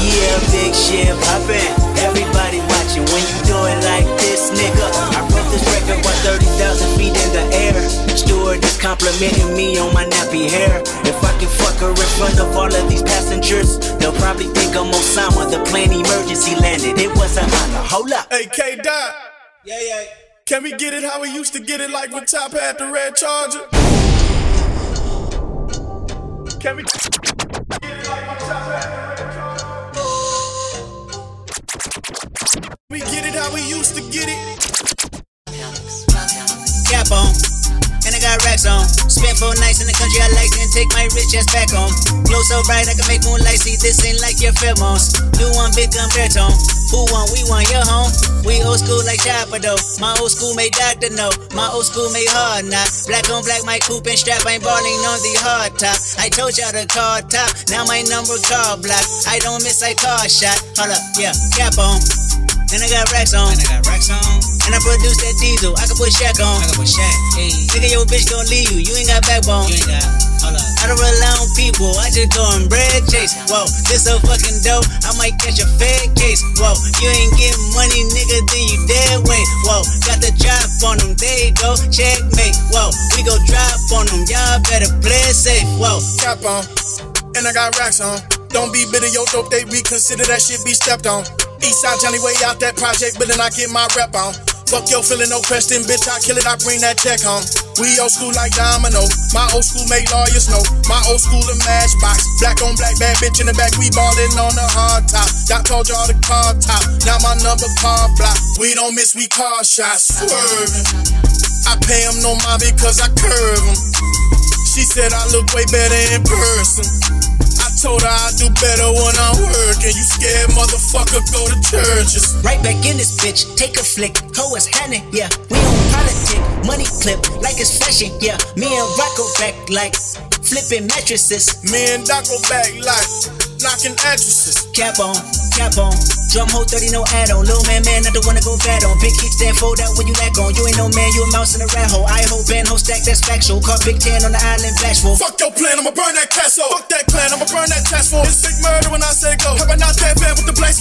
Yeah, big shit poppin'. Everybody watching when you do it like this, nigga. I wrote this record 30,000 feet in the air. Steward is complimenting me on my nappy hair. If I can fuck her in front of all of these passengers, they'll probably think I'm Osama. The plane emergency landed. It was an honor. Hold up. Hey, K Dot. Yeah, yeah. Can we get it how we used to get it, like when Top had the red charger? Can we get it like when Top had the red charger? We get it how we used to get it. Cap on. Got racks on. Spent four nights in the country I like, then take my rich ass back home. Glow so bright I can make moonlight see. This ain't like your pheromones. New one, big gun, baritone. Who won? We won. Your home. We old school like Chopper though. My old school made Doctor know. My old school made hard not. Black on black, my coupe and strap. I ain't balling on the hard top. I told y'all to call top. Now my number call block. I don't miss, I call shot. Hold up, yeah, cap on. And I got racks on. And I got racks on. And I produce that diesel. I can put Shaq on. I can put Shaq. Hey. Nigga, your bitch gon' leave you. You ain't got backbone. You ain't got. Hold up. I don't rely on people. I just go and bread chase. Whoa, this so fucking dope. I might catch a fed case. Whoa, you ain't getting money, nigga, then you dead weight. Whoa, got the drop on them. They go. Checkmate. Whoa, we go drop on them. Y'all better play safe. Whoa. Cap on. And I got racks on. Don't be bitter, yo, dope, they reconsider that shit be stepped on. Eastside Johnny way out that project, but then I get my rep on. Fuck yo, feeling no question, bitch, I kill it, I bring that check home. We old school like Domino, my old school make lawyers know. My old school a matchbox, black on black, bad bitch in the back, we ballin' on the hard top. Y'all told y'all the car top, now my number car block. We don't miss, we car shots, swerving. I pay him no mind because I curve him. She said I look way better in person. I told her I do better when I'm working. You scared motherfucker, go to churches. Right back in this bitch, take a flick. Ho is Hannah, yeah. We on politic, money clip like it's fashion, yeah. Me and Rocco back like flipping mattresses. Me and Doc go back like knocking addresses. Cap on, cap on. Drum hole 30, no add on. Little man, man, not the one to go fat on. Big kickstand, fold out when you lack on. You ain't no man, you a mouse in a rat hole. I hold band, ho stack, that's factual. Caught Big Ten on the island, bashful. Fuck your plan, I'ma burn that castle. Fuck that clan, I'ma burn that task force. It's big murder when I say go. Have I not that bad with the black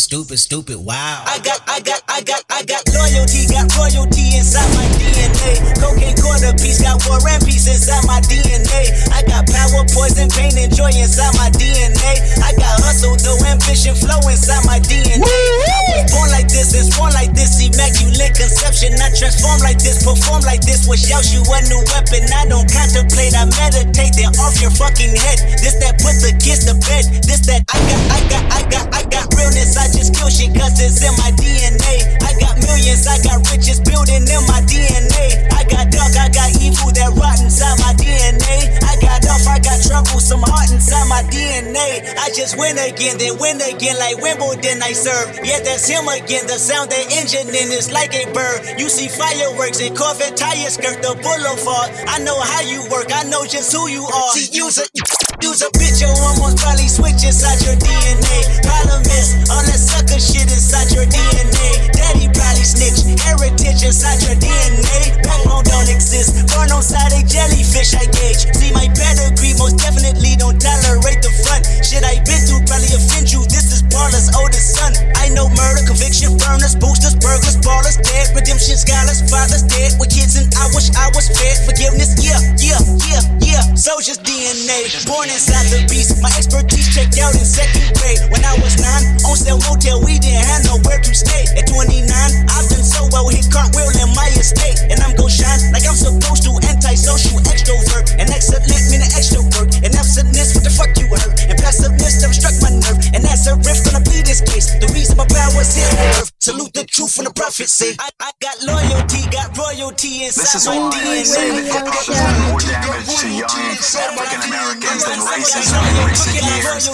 stupid, stupid. Wow. I got, I got, I got, I got loyalty, got royalty inside my DNA. Cocaine quarter piece, got war and peace inside my DNA. I got power, poison, pain, and joy inside my DNA. I got hustle, though ambition, flow inside my DNA. I was born like this, and born like this, immaculate conception. I transform like this, perform like this, which yells you a new weapon. I don't contemplate, I meditate, then off your fucking head. This that put the kids to bed. This that I got, I got, I got, I got realness. I just kill shit cause it's in my DNA. I got millions, I got riches building in my DNA. I got dark, I got evil that rot inside my DNA. I got off, I got trouble, some heart inside my DNA. I just win again, then win again like Wimbledon I serve. Yeah, that's him again. The sound the engine in is like a bird. You see fireworks and Corvette tires skirt the boulevard. I know how you work, I know just who you are. See, use a Use a bitch, you almost probably switch inside your DNA. Problem is, all that sucker shit inside your DNA. Daddy snitch. Heritage inside your DNA. Backbone don't exist. Born on a jellyfish, I gauge. See my pedigree, most definitely don't tolerate the front. Shit I been through probably offend you. This is Paula's oldest son. I know murder, conviction, burners, boosters, burglars, ballers, dead, redemption, scholars, fathers, dead with kids, and I wish I was fed. Forgiveness, yeah, yeah, yeah, yeah. Soldier's DNA, born inside the beast. My expertise checked out in second grade. When I was nine, on sale motel, we didn't have nowhere to stay. At 29, I've done so well, hit cartwheel in my estate. And I'm gon' shine like I'm supposed to. Antisocial extrovert. And excellent meaning extra work. And absentness, what the fuck you heard? And passiveness never struck my nerve. And that's a riff gonna be this case. The reason my power's here on earth. Salute the truth from the prophecy. I, I got loyalty, got royalty inside This is my why they say that DNA. hip hop more damage to young African Americans than racism in recent years.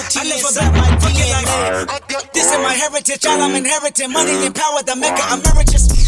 This is my heritage, all I'm inheriting. Money and power, the mecca emeritus.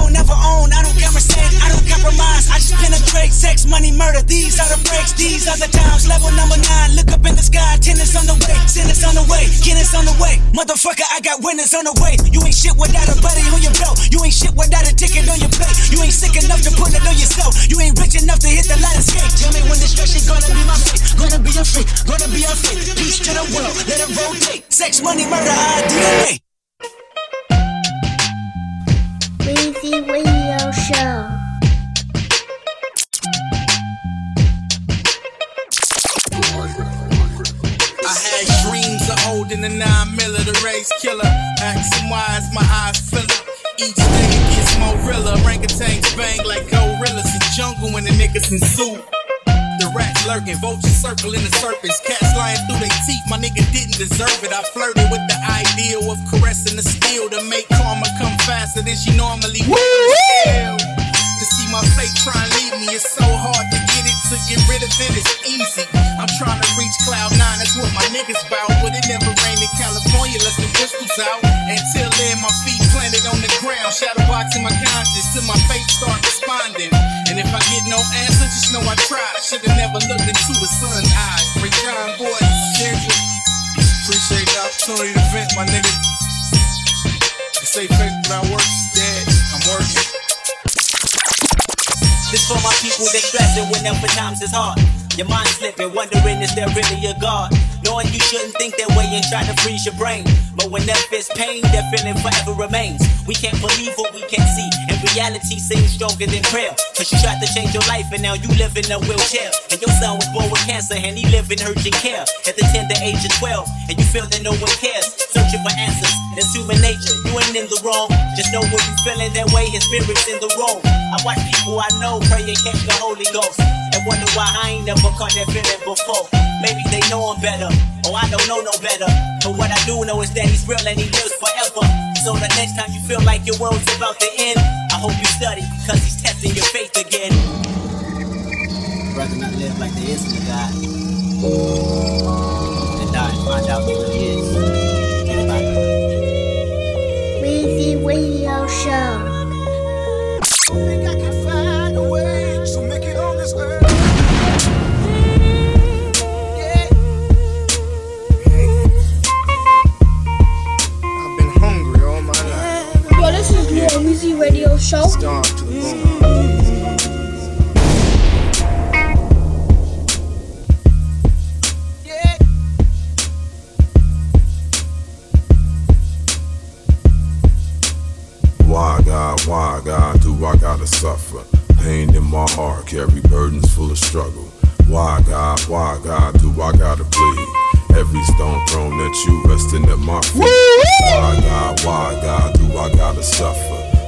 phone never own, I don't conversate, I don't compromise, I just penetrate, sex, money, murder, these are the breaks, these are the times, level number nine, look up in the sky, tennis on the way, sinners on the way, Guinness on the way, motherfucker, I got winners on the way, you ain't shit without a buddy on your belt, you ain't shit without a ticket on your plate, you ain't sick enough to put it on yourself, you ain't rich enough to hit the ladder skate, tell me when destruction gonna be my fate, gonna be a freak, gonna be a fate, peace to the world, let it rotate, sex, money, murder, our DNA. Weezy Radio Show. I had dreams of holding the nine miller, the race killer. Is my eyes fill up. Each day gets more realer. Orangutans bang like gorillas. The jungle when the niggas in suit. Rats lurking, vultures circling the serpents. Cats lying through their teeth. My nigga didn't deserve it. I flirted with the idea of caressing the steel to make karma come faster than she normally would. To see my fate try and leave me, it's so hard to get it. To get rid of it, it's easy. I'm trying to reach cloud nine, that's what my niggas bout. But it never rained in California, unless the crystals out. Until then, my feet planted on the ground, shadow boxing my conscience till my faith start responding. And if I get no answer, just know I tried. Should've never looked into a son's eyes. Ray John boy. Appreciate the opportunity to vent, my nigga. They say faith without work is dead. I'm working. This for my people that stressing whenever times is hard. Your mind slipping, wondering is there really a God? Knowing you shouldn't think that way and try to freeze your brain. But when that feels pain, that feeling forever remains. We can't believe what we can't see, and reality seems stronger than prayer. Cause you tried to change your life and now you live in a wheelchair. And your son was born with cancer and he live in urgent care at the tender age of 12. And you feel that no one cares, searching for answers. It's human nature, you ain't in the wrong. Just know when you feeling that way, his spirit's in the wrong. I watch people I know pray and catch the Holy Ghost. And wonder why I ain't never caught that feeling before. Maybe they know him better, or I don't know no better. But what I do know is that he's real and he lives forever. So the next time you feel like your world's about to end, I hope you study, cause he's testing your faith again. Rather not live like there isn't a God. Than die and find out who he is. Weezy Radio Show. Think I can find a way to make it on this earth. Is Radio Show. Starved to the bone. Why God, why God do I gotta suffer? Pain in my heart, carry burdens full of struggle. Why God, why God do I gotta bleed? Every stone thrown at you, resting at my feet. Why God, why God do I gotta suffer?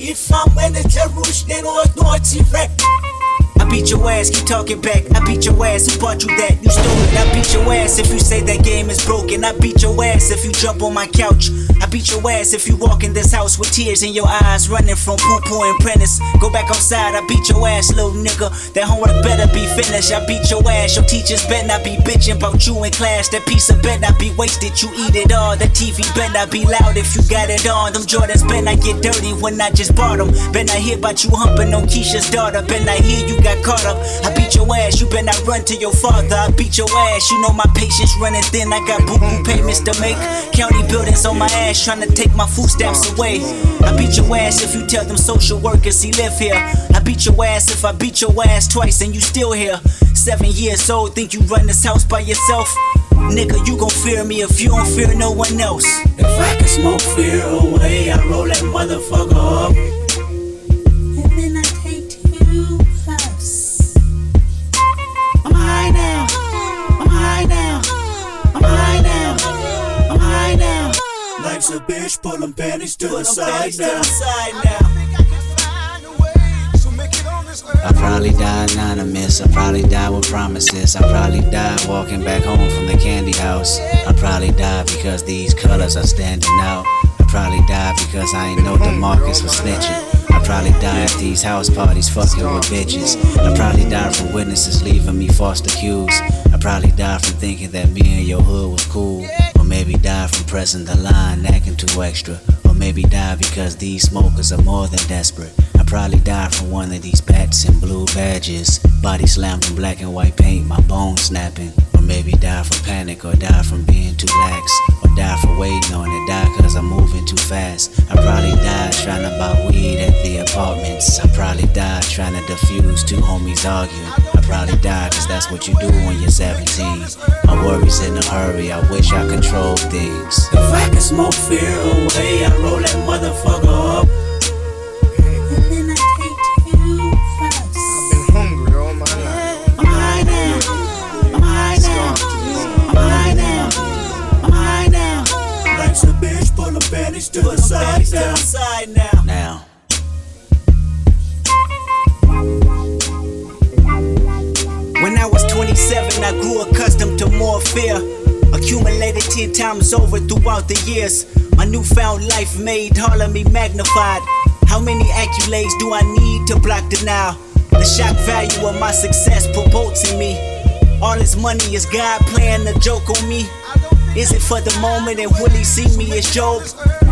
If I'm in the we're going to wreck. I'm I beat your ass, keep talking back. I beat your ass, who bought you that? You stole it. I beat your ass if you say that game is broken. I beat your ass if you jump on my couch. I beat your ass if you walk in this house with tears in your eyes, running from poo poo and prentice. Go back outside, I beat your ass, little nigga. That homework better be finished. I beat your ass, your teachers better not be bitching about you in class. That piece of better not be wasted, you eat it all. The TV better not be loud if you got it on. Them Jordans better not get dirty when I just bought them. Better not hear about you humping on Keisha's daughter. Better not hear you got caught up. I beat your ass, you better run to your father. I beat your ass, you know my patience running thin. I got boo boo payments to make. County buildings on my ass, trying to take my food stamps away. I beat your ass if you tell them social workers he live here. I beat your ass if I beat your ass twice and you still here. Seven years old, think you run this house by yourself? Nigga, you gon' fear me if you don't fear no one else. If I can smoke fear away, I roll that motherfucker up. Life's a bitch, pull them panties to the side now. I probably die anonymous. I probably die with promises. I probably die walking back home from the candy house. I probably die because these colors are standing out. I probably die because I ain't know the Demarcus was snitching. I probably die at these house parties fucking with bitches. I probably die from witnesses leaving me false accused. I probably die from thinking that me and your hood was cool. Maybe die from pressing the line, acting too extra. Or maybe die because these smokers are more than desperate. I probably die from one of these bats in blue badges. Body slammed in black and white paint, my bones snapping. Or maybe die from panic, or die from being too lax. Or die for waiting on it, die cause I'm moving too fast. I probably died trying to buy weed at the apartments. I probably died trying to defuse two homies arguing. I probably died cause that's what you do when you're 17. My worries in a hurry, I wish I controlled things. If I can smoke fear away, I roll that motherfucker up. And then I take two puffs. I've been 27, I grew accustomed to more fear. Accumulated 10 times over throughout the years. My newfound life made of me magnified. How many accolades do I need to block denial? The shock value of my success promotes in me. All this money is God playing a joke on me. Is it for the moment and will he see me as Job?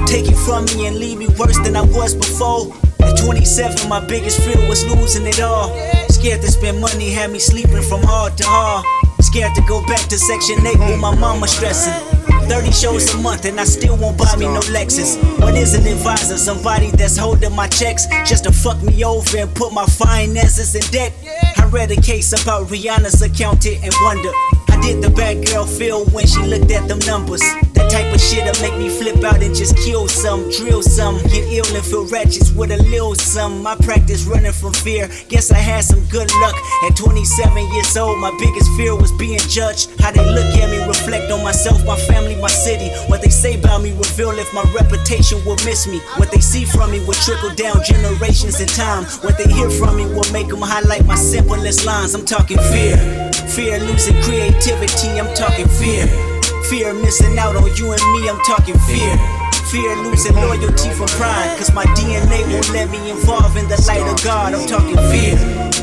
Take it from me and leave me worse than I was before. At 27, my biggest fear was losing it all. Scared to spend money, had me sleeping from hard to hard. Scared to go back to Section 8 with my mama stressing. 30 shows a month and I still won't buy me no Lexus. What is an advisor? Somebody that's holding my checks just to fuck me over and put my finances in debt. I read a case about Rihanna's accountant and wonder. How did the bad girl feel when she looked at them numbers? That type of shit'll make me flip out and just kill some, drill some, get ill and feel ratchets with a little some. My practice running from fear. Guess I had some good luck. At 27 years old, my biggest fear was being judged. How they look at me, reflect on myself, my family, my city. What they say about me reveal if my reputation will miss me. What they see from me will trickle down generations in time. What they hear from me will make them highlight my simplest lines. I'm talking fear. Fear losing creativity, I'm talking fear. Fear missing out on you and me, I'm talking fear. Fear losing loyalty from pride, cause my DNA won't let me involve in the light of God, I'm talking fear.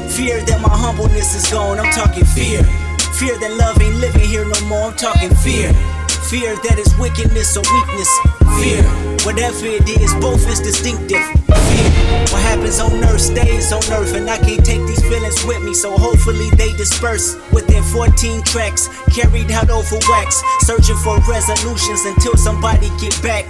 Fear that my humbleness is gone, I'm talking fear. Fear that love ain't living here no more, I'm talking fear. Fear that is wickedness or weakness. Fear, whatever it is, both is distinctive. Fear, what happens on earth stays on earth, and I can't take these feelings with me, so hopefully they disperse within 14 tracks, carried out over wax, searching for resolutions until somebody get back.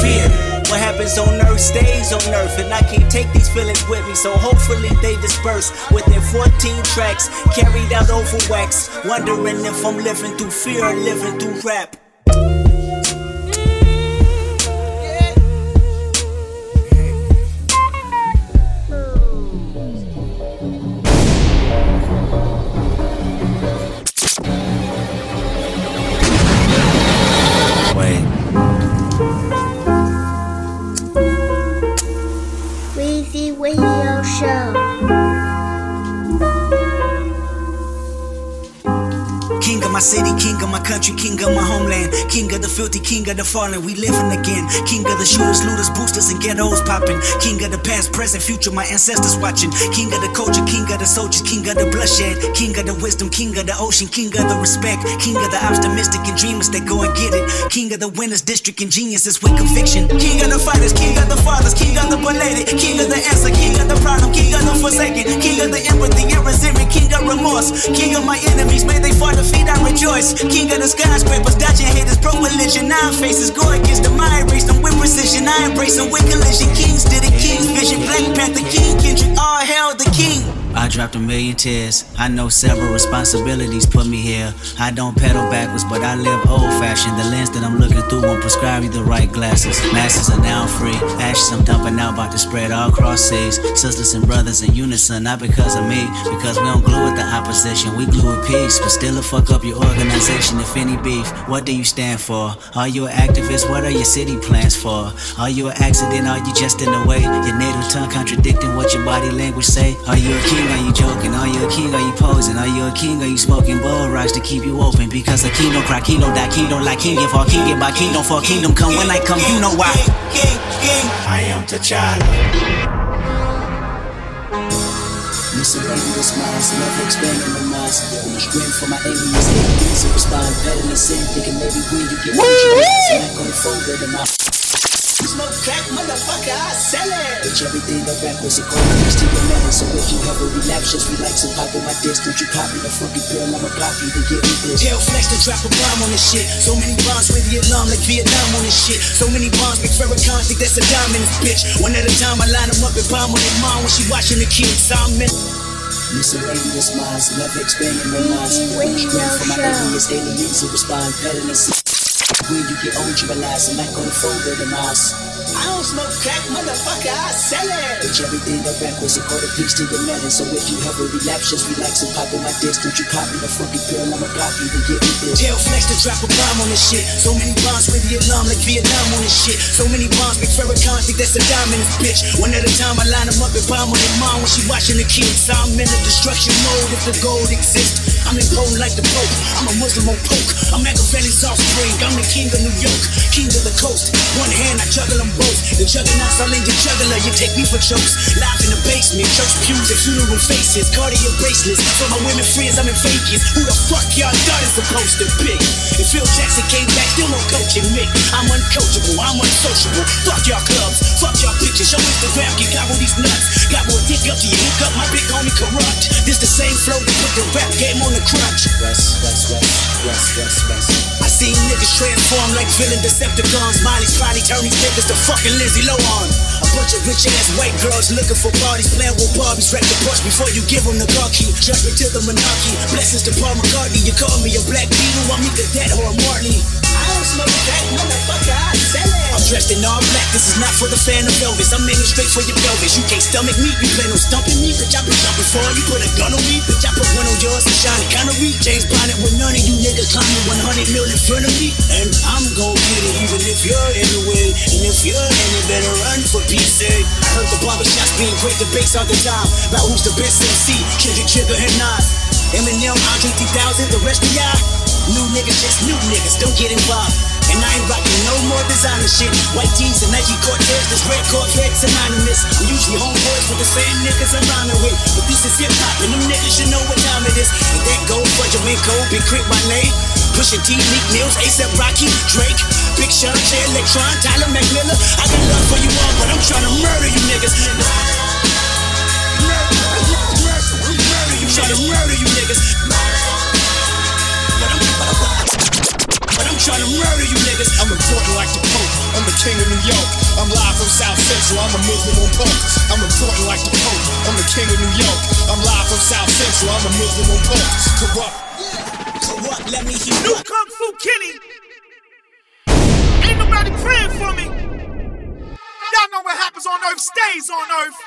Fear, what happens on earth stays on earth, and I can't take these feelings with me, so hopefully they disperse within 14 tracks, carried out over wax, wondering if I'm living through fear or living through rap. Country, king of my homeland. King of the filthy, king of the fallen. We living again. King of the shooters, looters, boosters, and ghettos popping. King of the past, present, future, my ancestors watching. King of the culture, king of the soldiers, king of the bloodshed. King of the wisdom, king of the ocean, king of the respect. King of the optimistic and dreamers that go and get it. King of the winners, district and geniuses with conviction. King of the fighters, king of the fathers, king of the belated. King of the answer, king of the problem, king of the forsaken. King of the empathy and resentment, king of remorse. King of my enemies, may they fall defeat, I rejoice. King of the skyscrapers, dodging haters, pro religion. Nine faces, go against them, I erase them with precision. I embrace them with collision. Kings did it, King's vision. Black Panther, King Kendrick, all hail the king. I dropped a million tears. I know several responsibilities put me here. I don't pedal backwards, but I live old fashioned. The lens that I'm looking through won't prescribe you the right glasses. Masses are now free. Ashes I'm dumping out, about to spread all across seas. Sisters and brothers in unison, not because of me. Because we don't glue with the opposition, we glue with peace. But still, a fuck up your organization if any beef. What do you stand for? Are you an activist? What are your city plans for? Are you an accident? Are you just in the way? Your native tongue contradicting what your body language say? Are you a king? Are you joking? Are you a king? Are you posing? Are you a king? Are you smoking bull rocks to keep you open? Because a king don't cry, king don't die, king don't like king. If all king get by kingdom for kingdom come when I come, you know why. I am T'Challa. Miscellaneous minds, never expanding the minds. Always grin for my aliens, aliens that respond better than sin. Thinking maybe when you get rich, smack on the phone, better my Smoke crack, motherfucker, I sell it. Bitch, everything up backwards, it call me to your man. So if you have a relapse, just relax and pop on my disc. Don't you copy the fucking pill, I'ma block you to get me this. Jail flex to drop a bomb on this shit. So many bombs with the alarm like Vietnam on this shit. So many bombs make Farrakhan think that's a dime in this bitch. One at a time, I line them up and bomb on their mom when she watching the kids. I'm in. Miscellaneous minds, never expanding their minds. Always grin for my aliens, aliens that respond better than sin. When you get old, you realize I'm not gonna fold better than us. I don't smoke crack, motherfucker, I sell it. Bitch, everything backwards, it call a piece to your melon. So if you have a relapse, just relax and pop on my disc. Don't you copy the fucking pill, I'ma block you to get me this. Jail flex to drop a bomb on this shit. So many bombs with the alarm like Vietnam on this shit. So many bombs make Farrakhan think that's a dime in this bitch. One at a time, I line them up and bomb on their mom when she watching the kids. I'm in a destruction mode if the gold exists. I'm impotent like the Pope. I'm a Muslim on poke. I'm Machiavelli's offspring. I'm the king of New York, king of the coast. One hand, I juggle them both. The juggernauts all in your juggler. You take me for jokes. Live in the basement, church pews and funeral faces. Cardio bracelets for my women friends. I'm in Vegas. Who the fuck y'all thought is supposed to be? If Phil Jackson came back, still no coaching me. I'm uncoachable. I'm unsociable. Fuck y'all clubs. Fuck y'all bitches. Your Instagram get with these nuts. Got more dick up to you. Hook up my big homie corrupt. This the same flow that put the rap game on the crunch. West, west, west, west, west, west. Seen niggas transform like villain Decepticons. Miley's finally turn these niggas to fucking Lindsay Lohan. A bunch of rich ass white girls looking for parties, playing with Barbies. Wreck the Porsche before you give them the car key. Judgment to the monarchy. Blessings to Paul McCartney. You call me a black beetle, I'm either that or a Marley. It. I'm dressed in all black, this is not for the fan of Elvis. I'm in aiming straight for your pelvis. You can't stomach me, you plan on stumping me. Bitch, I been jumping for you, put a gun on me. Bitch, I put one on yours and it. Kinda reach James Bonnet with none of you niggas climbing 100 mil in front of me. And I'm gon' get it even if you're in the way. And if you're in it, better run for peace sake. I heard the barbershops being great debates all the time. About who's the best MC, Kendrick, Trigger, and Nas. Eminem, Andre 3000, the rest of y'all. New niggas, just new niggas, don't get involved. And I ain't rocking no more designer shit. White tees and Nike Cortez, this red Corvettes anonymous. I'm usually homeboys with the same niggas I'm rhyming with. But this is hip hop, and them niggas should know what time it is. And that gold for Jamaica, Big Crit Wale. Pusha T, Meek Mills, ASAP Rocky, Drake, Big Sean, Jay Electron, Tyler McMillan. I got love for you all, but I'm trying to murder you niggas. Trying to murder you niggas. Trying to murder you niggas. I'm important like the Pope. I'm the king of New York. I'm live from South Central. I'm a Muslim on punk. I'm important like the Pope. I'm the king of New York. I'm live from South Central. I'm a Muslim on punk. Corrupt. Corrupt, let me hear New Kung Fu Kenny. Ain't nobody praying for me. Y'all know what happens on earth stays on earth.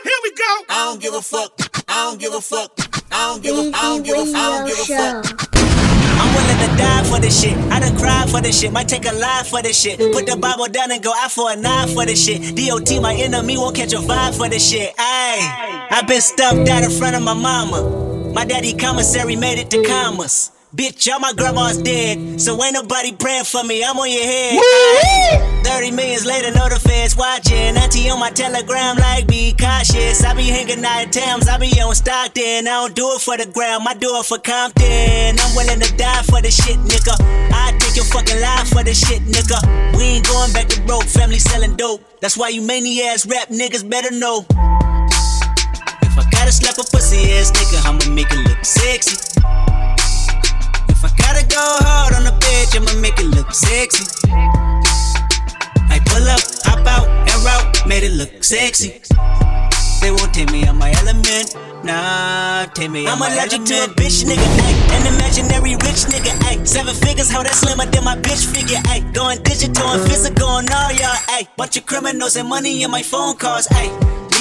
Here we go. I don't give a fuck. I don't give a fuck. I don't give a I don't give a I don't give a fuck. Willing to die for this shit. I done cried for this shit. Might take a life for this shit. Put the Bible down and go out for a knife for this shit. DOT, my enemy, won't catch a vibe for this shit. Ayy, I been stuffed out in front of my mama. My daddy commissary made it to commas. Bitch, all my grandma's dead, so ain't nobody praying for me. I'm on your head. Aye. 30 millions later, know the feds watching. Auntie on my telegram, like be cautious. I be hanging out at Thames, I be on Stockton. I don't do it for the gram, I do it for Compton. I'm willing to die for the shit, nigga. I take your fucking life for the shit, nigga. We ain't going back to broke, family selling dope. That's why you many ass rap niggas better know. If I gotta slap a pussy ass nigga, I'ma make it look sexy. I gotta go hard on the bitch, I'ma make it look sexy. I pull up, hop out, and route, made it look sexy. They won't take me on my element. Nah, take me I'm allergic to a bitch nigga, ayy. An imaginary rich nigga, ayy. Seven figures, how that slimmer than my bitch figure, ayy. Going digital and physical and all y'all. Bunch of criminals and money in my phone calls, ayy.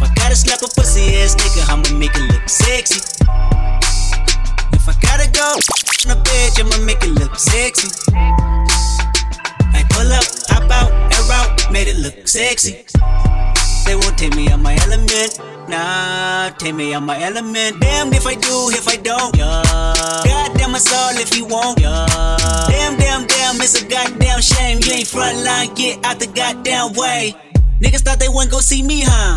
If I gotta slap a pussy ass nigga, I'ma make it look sexy. If I gotta go on a bitch, I'ma make it look sexy. I pull up, hop out, and route, made it look sexy. They won't take me on my element. Nah, take me on my element. Damn if I do, if I don't. Yeah. Goddamn us all if you won't. Yeah. Damn, damn, damn, it's a goddamn shame. You ain't front line, get out the goddamn way. Niggas thought they wouldn't go see me, huh?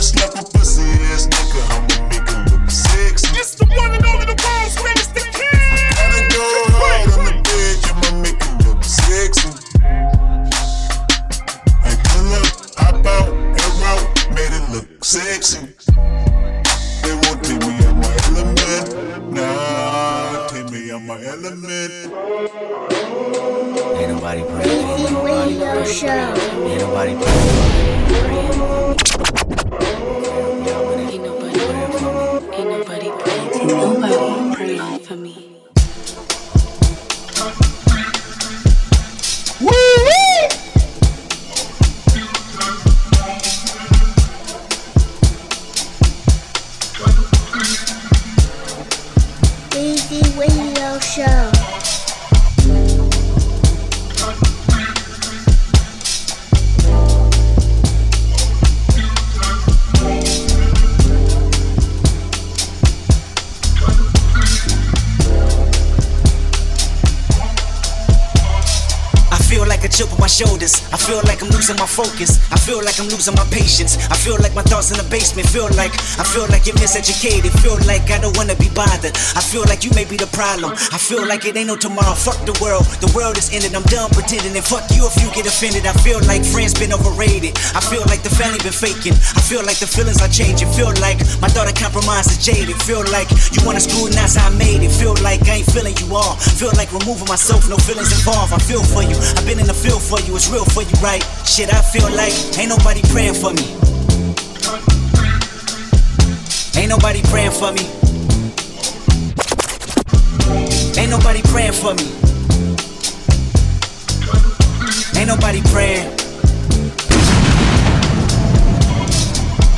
Gotta a pussy ass nigga, I'ma make it look sexy. It's the one and only the world's greatest the king. Gotta go hard on the bitch, I'ma make it look sexy. I pull up, hop out, and route, made it look sexy. They won't take me on my element, nah, take me on my element. Ain't nobody praying. Ain't nobody Radio Show. Ain't nobody praying. Nobody praying for me. Weezy Radio Show. Like shoulders. I feel like I'm losing my focus. I feel like I'm losing my patience. I feel like my thoughts in the basement. Feel like I feel like you're miseducated. Feel like I don't wanna be bothered. I feel like you may be the problem. I feel like it ain't no tomorrow. Fuck the world. The world is ended. I'm done pretending. And fuck you if you get offended. I feel like friends been overrated. I feel like the family been faking. I feel like the feelings are changing. Feel like my daughter compromised is jaded. Feel like you wanna and how I made it. Feel like I ain't feeling you all. Feel like removing myself, no feelings involved. I feel for you. I've been in the field for you. It's real for you, right? Shit, I feel like ain't nobody praying for me. Ain't nobody praying for me. Ain't nobody praying for me. Ain't nobody praying.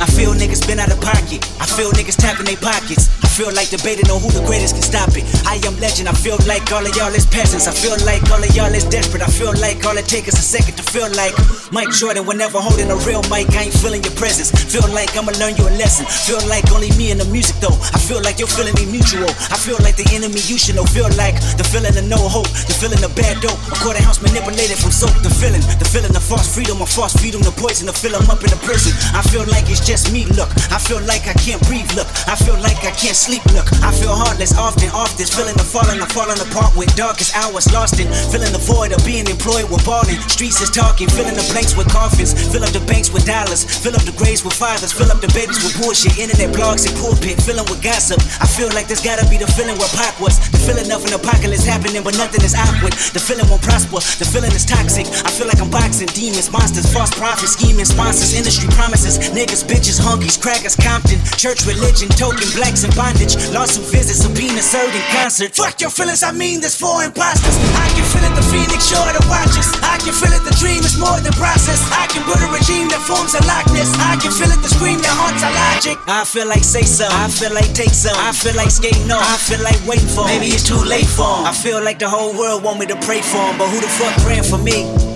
I feel niggas been out of pocket. I feel niggas tapping their pockets. I feel like debating on who the greatest can stop it. I am legend. I feel like all of y'all is peasants. I feel like all of y'all is desperate. I feel like all it takes is a second to feel like Mike Jordan whenever holding a real mic. I ain't feeling your presence. Feel like I'ma learn you a lesson. Feel like only me and the music though. I feel like you're feeling me mutual. I feel like the enemy you should know. Feel like the feeling of no hope. The feeling of bad dope. A quarter house manipulated from soap. The feeling. The feeling of false freedom. A false freedom. The poison. To fill 'em up in the prison. I feel like it's just me. Look. I feel like I can't breathe. Look. I feel like I can't sleep. Look, I feel heartless often, often. feeling of falling, I'm falling apart with darkest hours lost in. Feeling the void of being employed with balling. Streets is talking, filling the blanks with coffins. Fill up the banks with dollars, fill up the graves with fathers, fill up the babies with bullshit. Internet blogs and pulpit, filling with gossip. I feel like there's gotta be the feeling where Pac was. The feeling of an apocalypse happening, but nothing is awkward. The feeling won't prosper, the feeling is toxic. I feel like I'm boxing demons, monsters, false prophets, scheming sponsors, industry promises, niggas, bitches, hunkies, crackers, Compton, church, religion, token, blacks in bondage, lawsuit visits, subpoena, served in concert. Fuck your feelings, I mean this for imposters. I can feel it, the phoenix sure to watch us. I can feel it, the dream is more than process. I can build a regime that forms a likeness. I can feel it, the scream that haunts our logic. I feel like say so, I feel like take some. I feel like skating on, I feel like waiting for. Maybe it's too late for 'em. I feel like the whole world want me to pray for 'em, but who the fuck praying for me?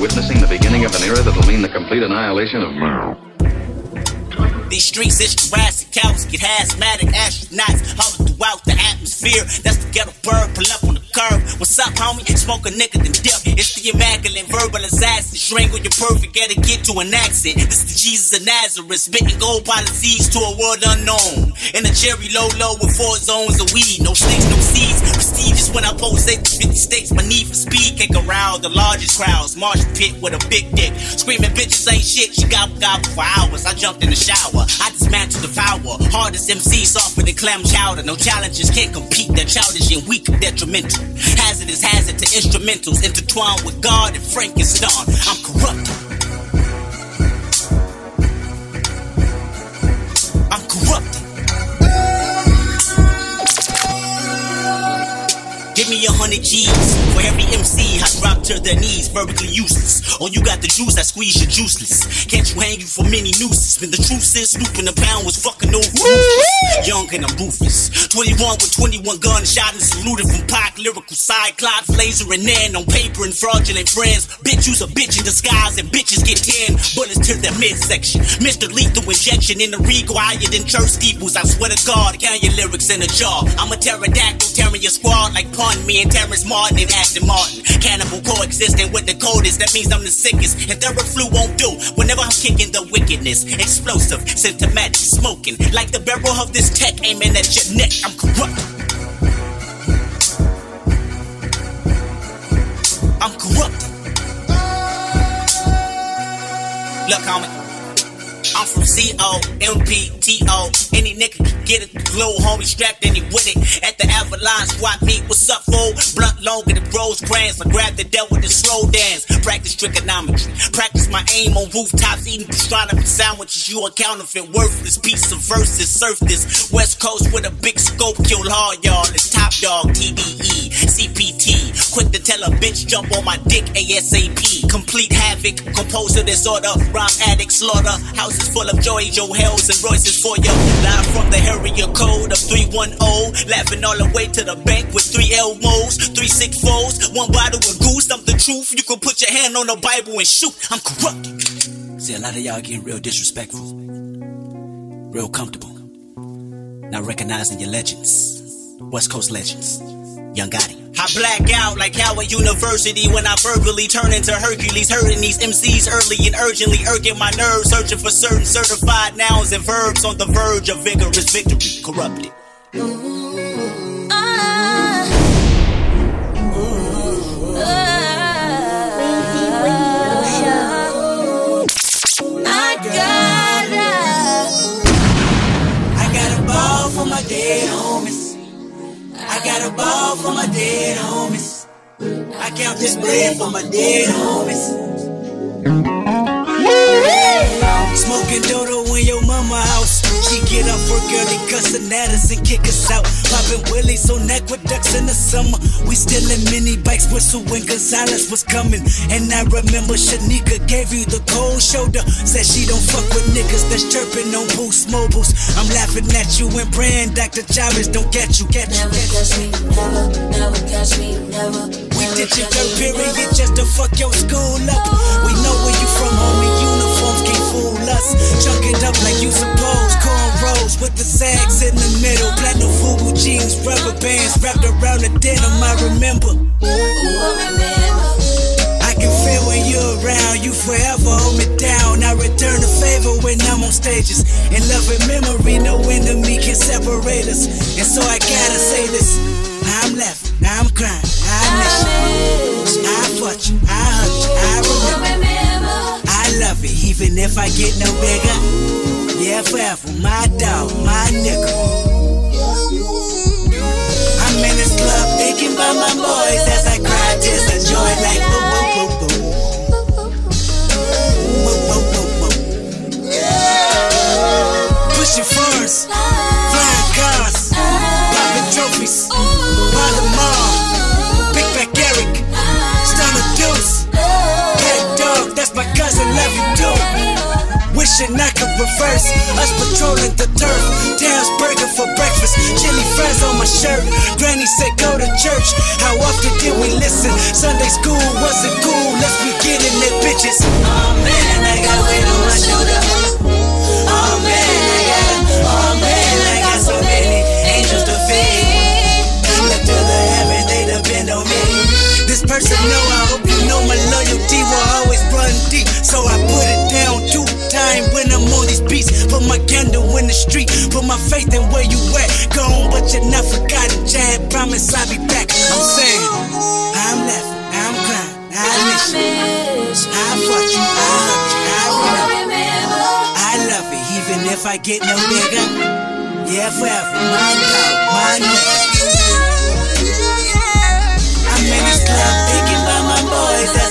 Witnessing the beginning of an era that'll mean the complete annihilation of man. These streets is Jurassic cows get hazmatic astronauts throughout the atmosphere. That's the ghetto bird pull up on the curb. What's up, homie? Smoke a nigga then dip. It's the immaculate verbal assassin. Strangle your perfect etiquette to an accent. This the Jesus of Nazareth, spitting gold policies to a world unknown. In a cherry low low with four zones of weed, no sticks, no seeds. Prestigious when I pose 8 to 50 states. My need for speed kick around the largest crowds. Marsh pit with a big dick. Screaming bitches ain't shit. She got gobble for hours. I jumped in the shower. I dismantled the power. Hardest MC softer than clam chowder. No challenges can't compete. They're childish and weak, detrimental. Hazardous hazard to instrumentals intertwined with God and Frankenstein. I'm corrupt. Me a hundred G's for every MC I drop to their knees, vertically useless. Or you got the juice, I squeeze you juiceless. Can't you hang you for many nooses? When the truth is, snooping the pound was fucking over ruthless. Young and I'm ruthless. 21 with 21 guns, shot and saluted from Pac, lyrical cyclops, laser and nan on paper and fraudulent friends. Bitch, you's a bitch in disguise, and bitches get 10 bullets to their midsection. Mr. Lethal injection in the regal higher than church steeples. I swear to God, count your lyrics in a jar. I'm a pterodactyl tearing your squad like me and Terrence Martin and Aston Martin. Cannibal coexisting with the coldest, that means I'm the sickest. And flu won't do whenever I'm kicking the wickedness. Explosive, symptomatic, smoking like the barrel of this tech aiming at your neck. I'm corrupt. I'm corrupt. Look, homie. I'm from C-O, M-P-T-O. Any nigga can get it. Glow, homie, strapped any with it. At the Avalanche swap meet, what's up, fool? Blunt longer than the Rose Crayons. I grab the devil with the slow dance. Practice trigonometry. Practice my aim on rooftops, eating pastrami sandwiches. You a counterfeit, worthless piece of verses. Surf this West Coast with a big scope. Kill hard, y'all. It's top dog, TDE, CPT. Quick to tell a bitch, jump on my dick, ASAP. Complete havoc, composer disorder, rhyme addict, slaughter. Houses full of joy, Joe Hells and Royces for you. Live from the area code of 310. Laughing all the way to the bank with three Elmos, three six foes, one bottle of goose. I'm the truth. You can put your hand on the Bible and shoot. I'm corrupt. See, a lot of y'all getting real disrespectful, real comfortable, not recognizing your legends. West Coast legends. Young Gotti. I black out like Howard University when I verbally turn into Hercules, hurting these MCs early and urgently, irking my nerves, searching for certain certified nouns and verbs on the verge of vigorous victory. Corrupted. Ah. Ah. I gotta. I got a ball for my dead homies. Got a ball for my dead homies. I count this bread for my dead homies. Smoking dodo in your mama house. She get off work early, cussing at us and kick us out. Popping willies on aqueducts in the summer. We stealing mini bikes, whistle when Gonzalez was coming. And I remember Shanika gave you the cold shoulder. Said she don't fuck with niggas that's chirping on boost mobiles. I'm laughing at you and praying Dr. Chavez don't catch you, catch you. Never catch me, never, never catch me, never. We did your dirt period just to fuck your school up. We know where you from, homie. Us. Chunk it up like you suppose. Cornrows with the sags in the middle. Platinum Fubu jeans, rubber bands wrapped around the denim. I remember. I can feel when you're around. You forever hold me down. I return the favor when I'm on stages. In love and memory, no enemy can separate us. And so I gotta say this. I'm left, now I'm crying. I miss you. I fought you. I hurt you. You, even if I get no bigger. Yeah, forever, my dog, my nigga. I'm in this club thinking about my boys as I cry of joy like boom, boom, boom, boom. Pushing flying cars, popping trophies, by Big Eric, Dog, that's my cousin, love you Wishing I could reverse us patrolling the turf. Towns burger for breakfast, chili fries on my shirt. Granny said go to church. How often did we listen? Sunday school wasn't cool. Let's be getting it, bitches. Oh man, I got weight on my shoulder. Oh man, I got. Oh man, I got so many angels to feed. Look to the heavens, they depend on me. This person know I hope you know my loyalty will always run deep. So I put my candle in the street. Put my faith in where you at. Gone, but you're not forgotten. Jab, promise I'll be back. I'm saying, I'm laughing, I'm crying, I miss you. I fought you, I hurt you, I remember. I love you, even if I get no bigger. Yeah, forever, my dog, my nigga. I'm in this club thinking about my boys.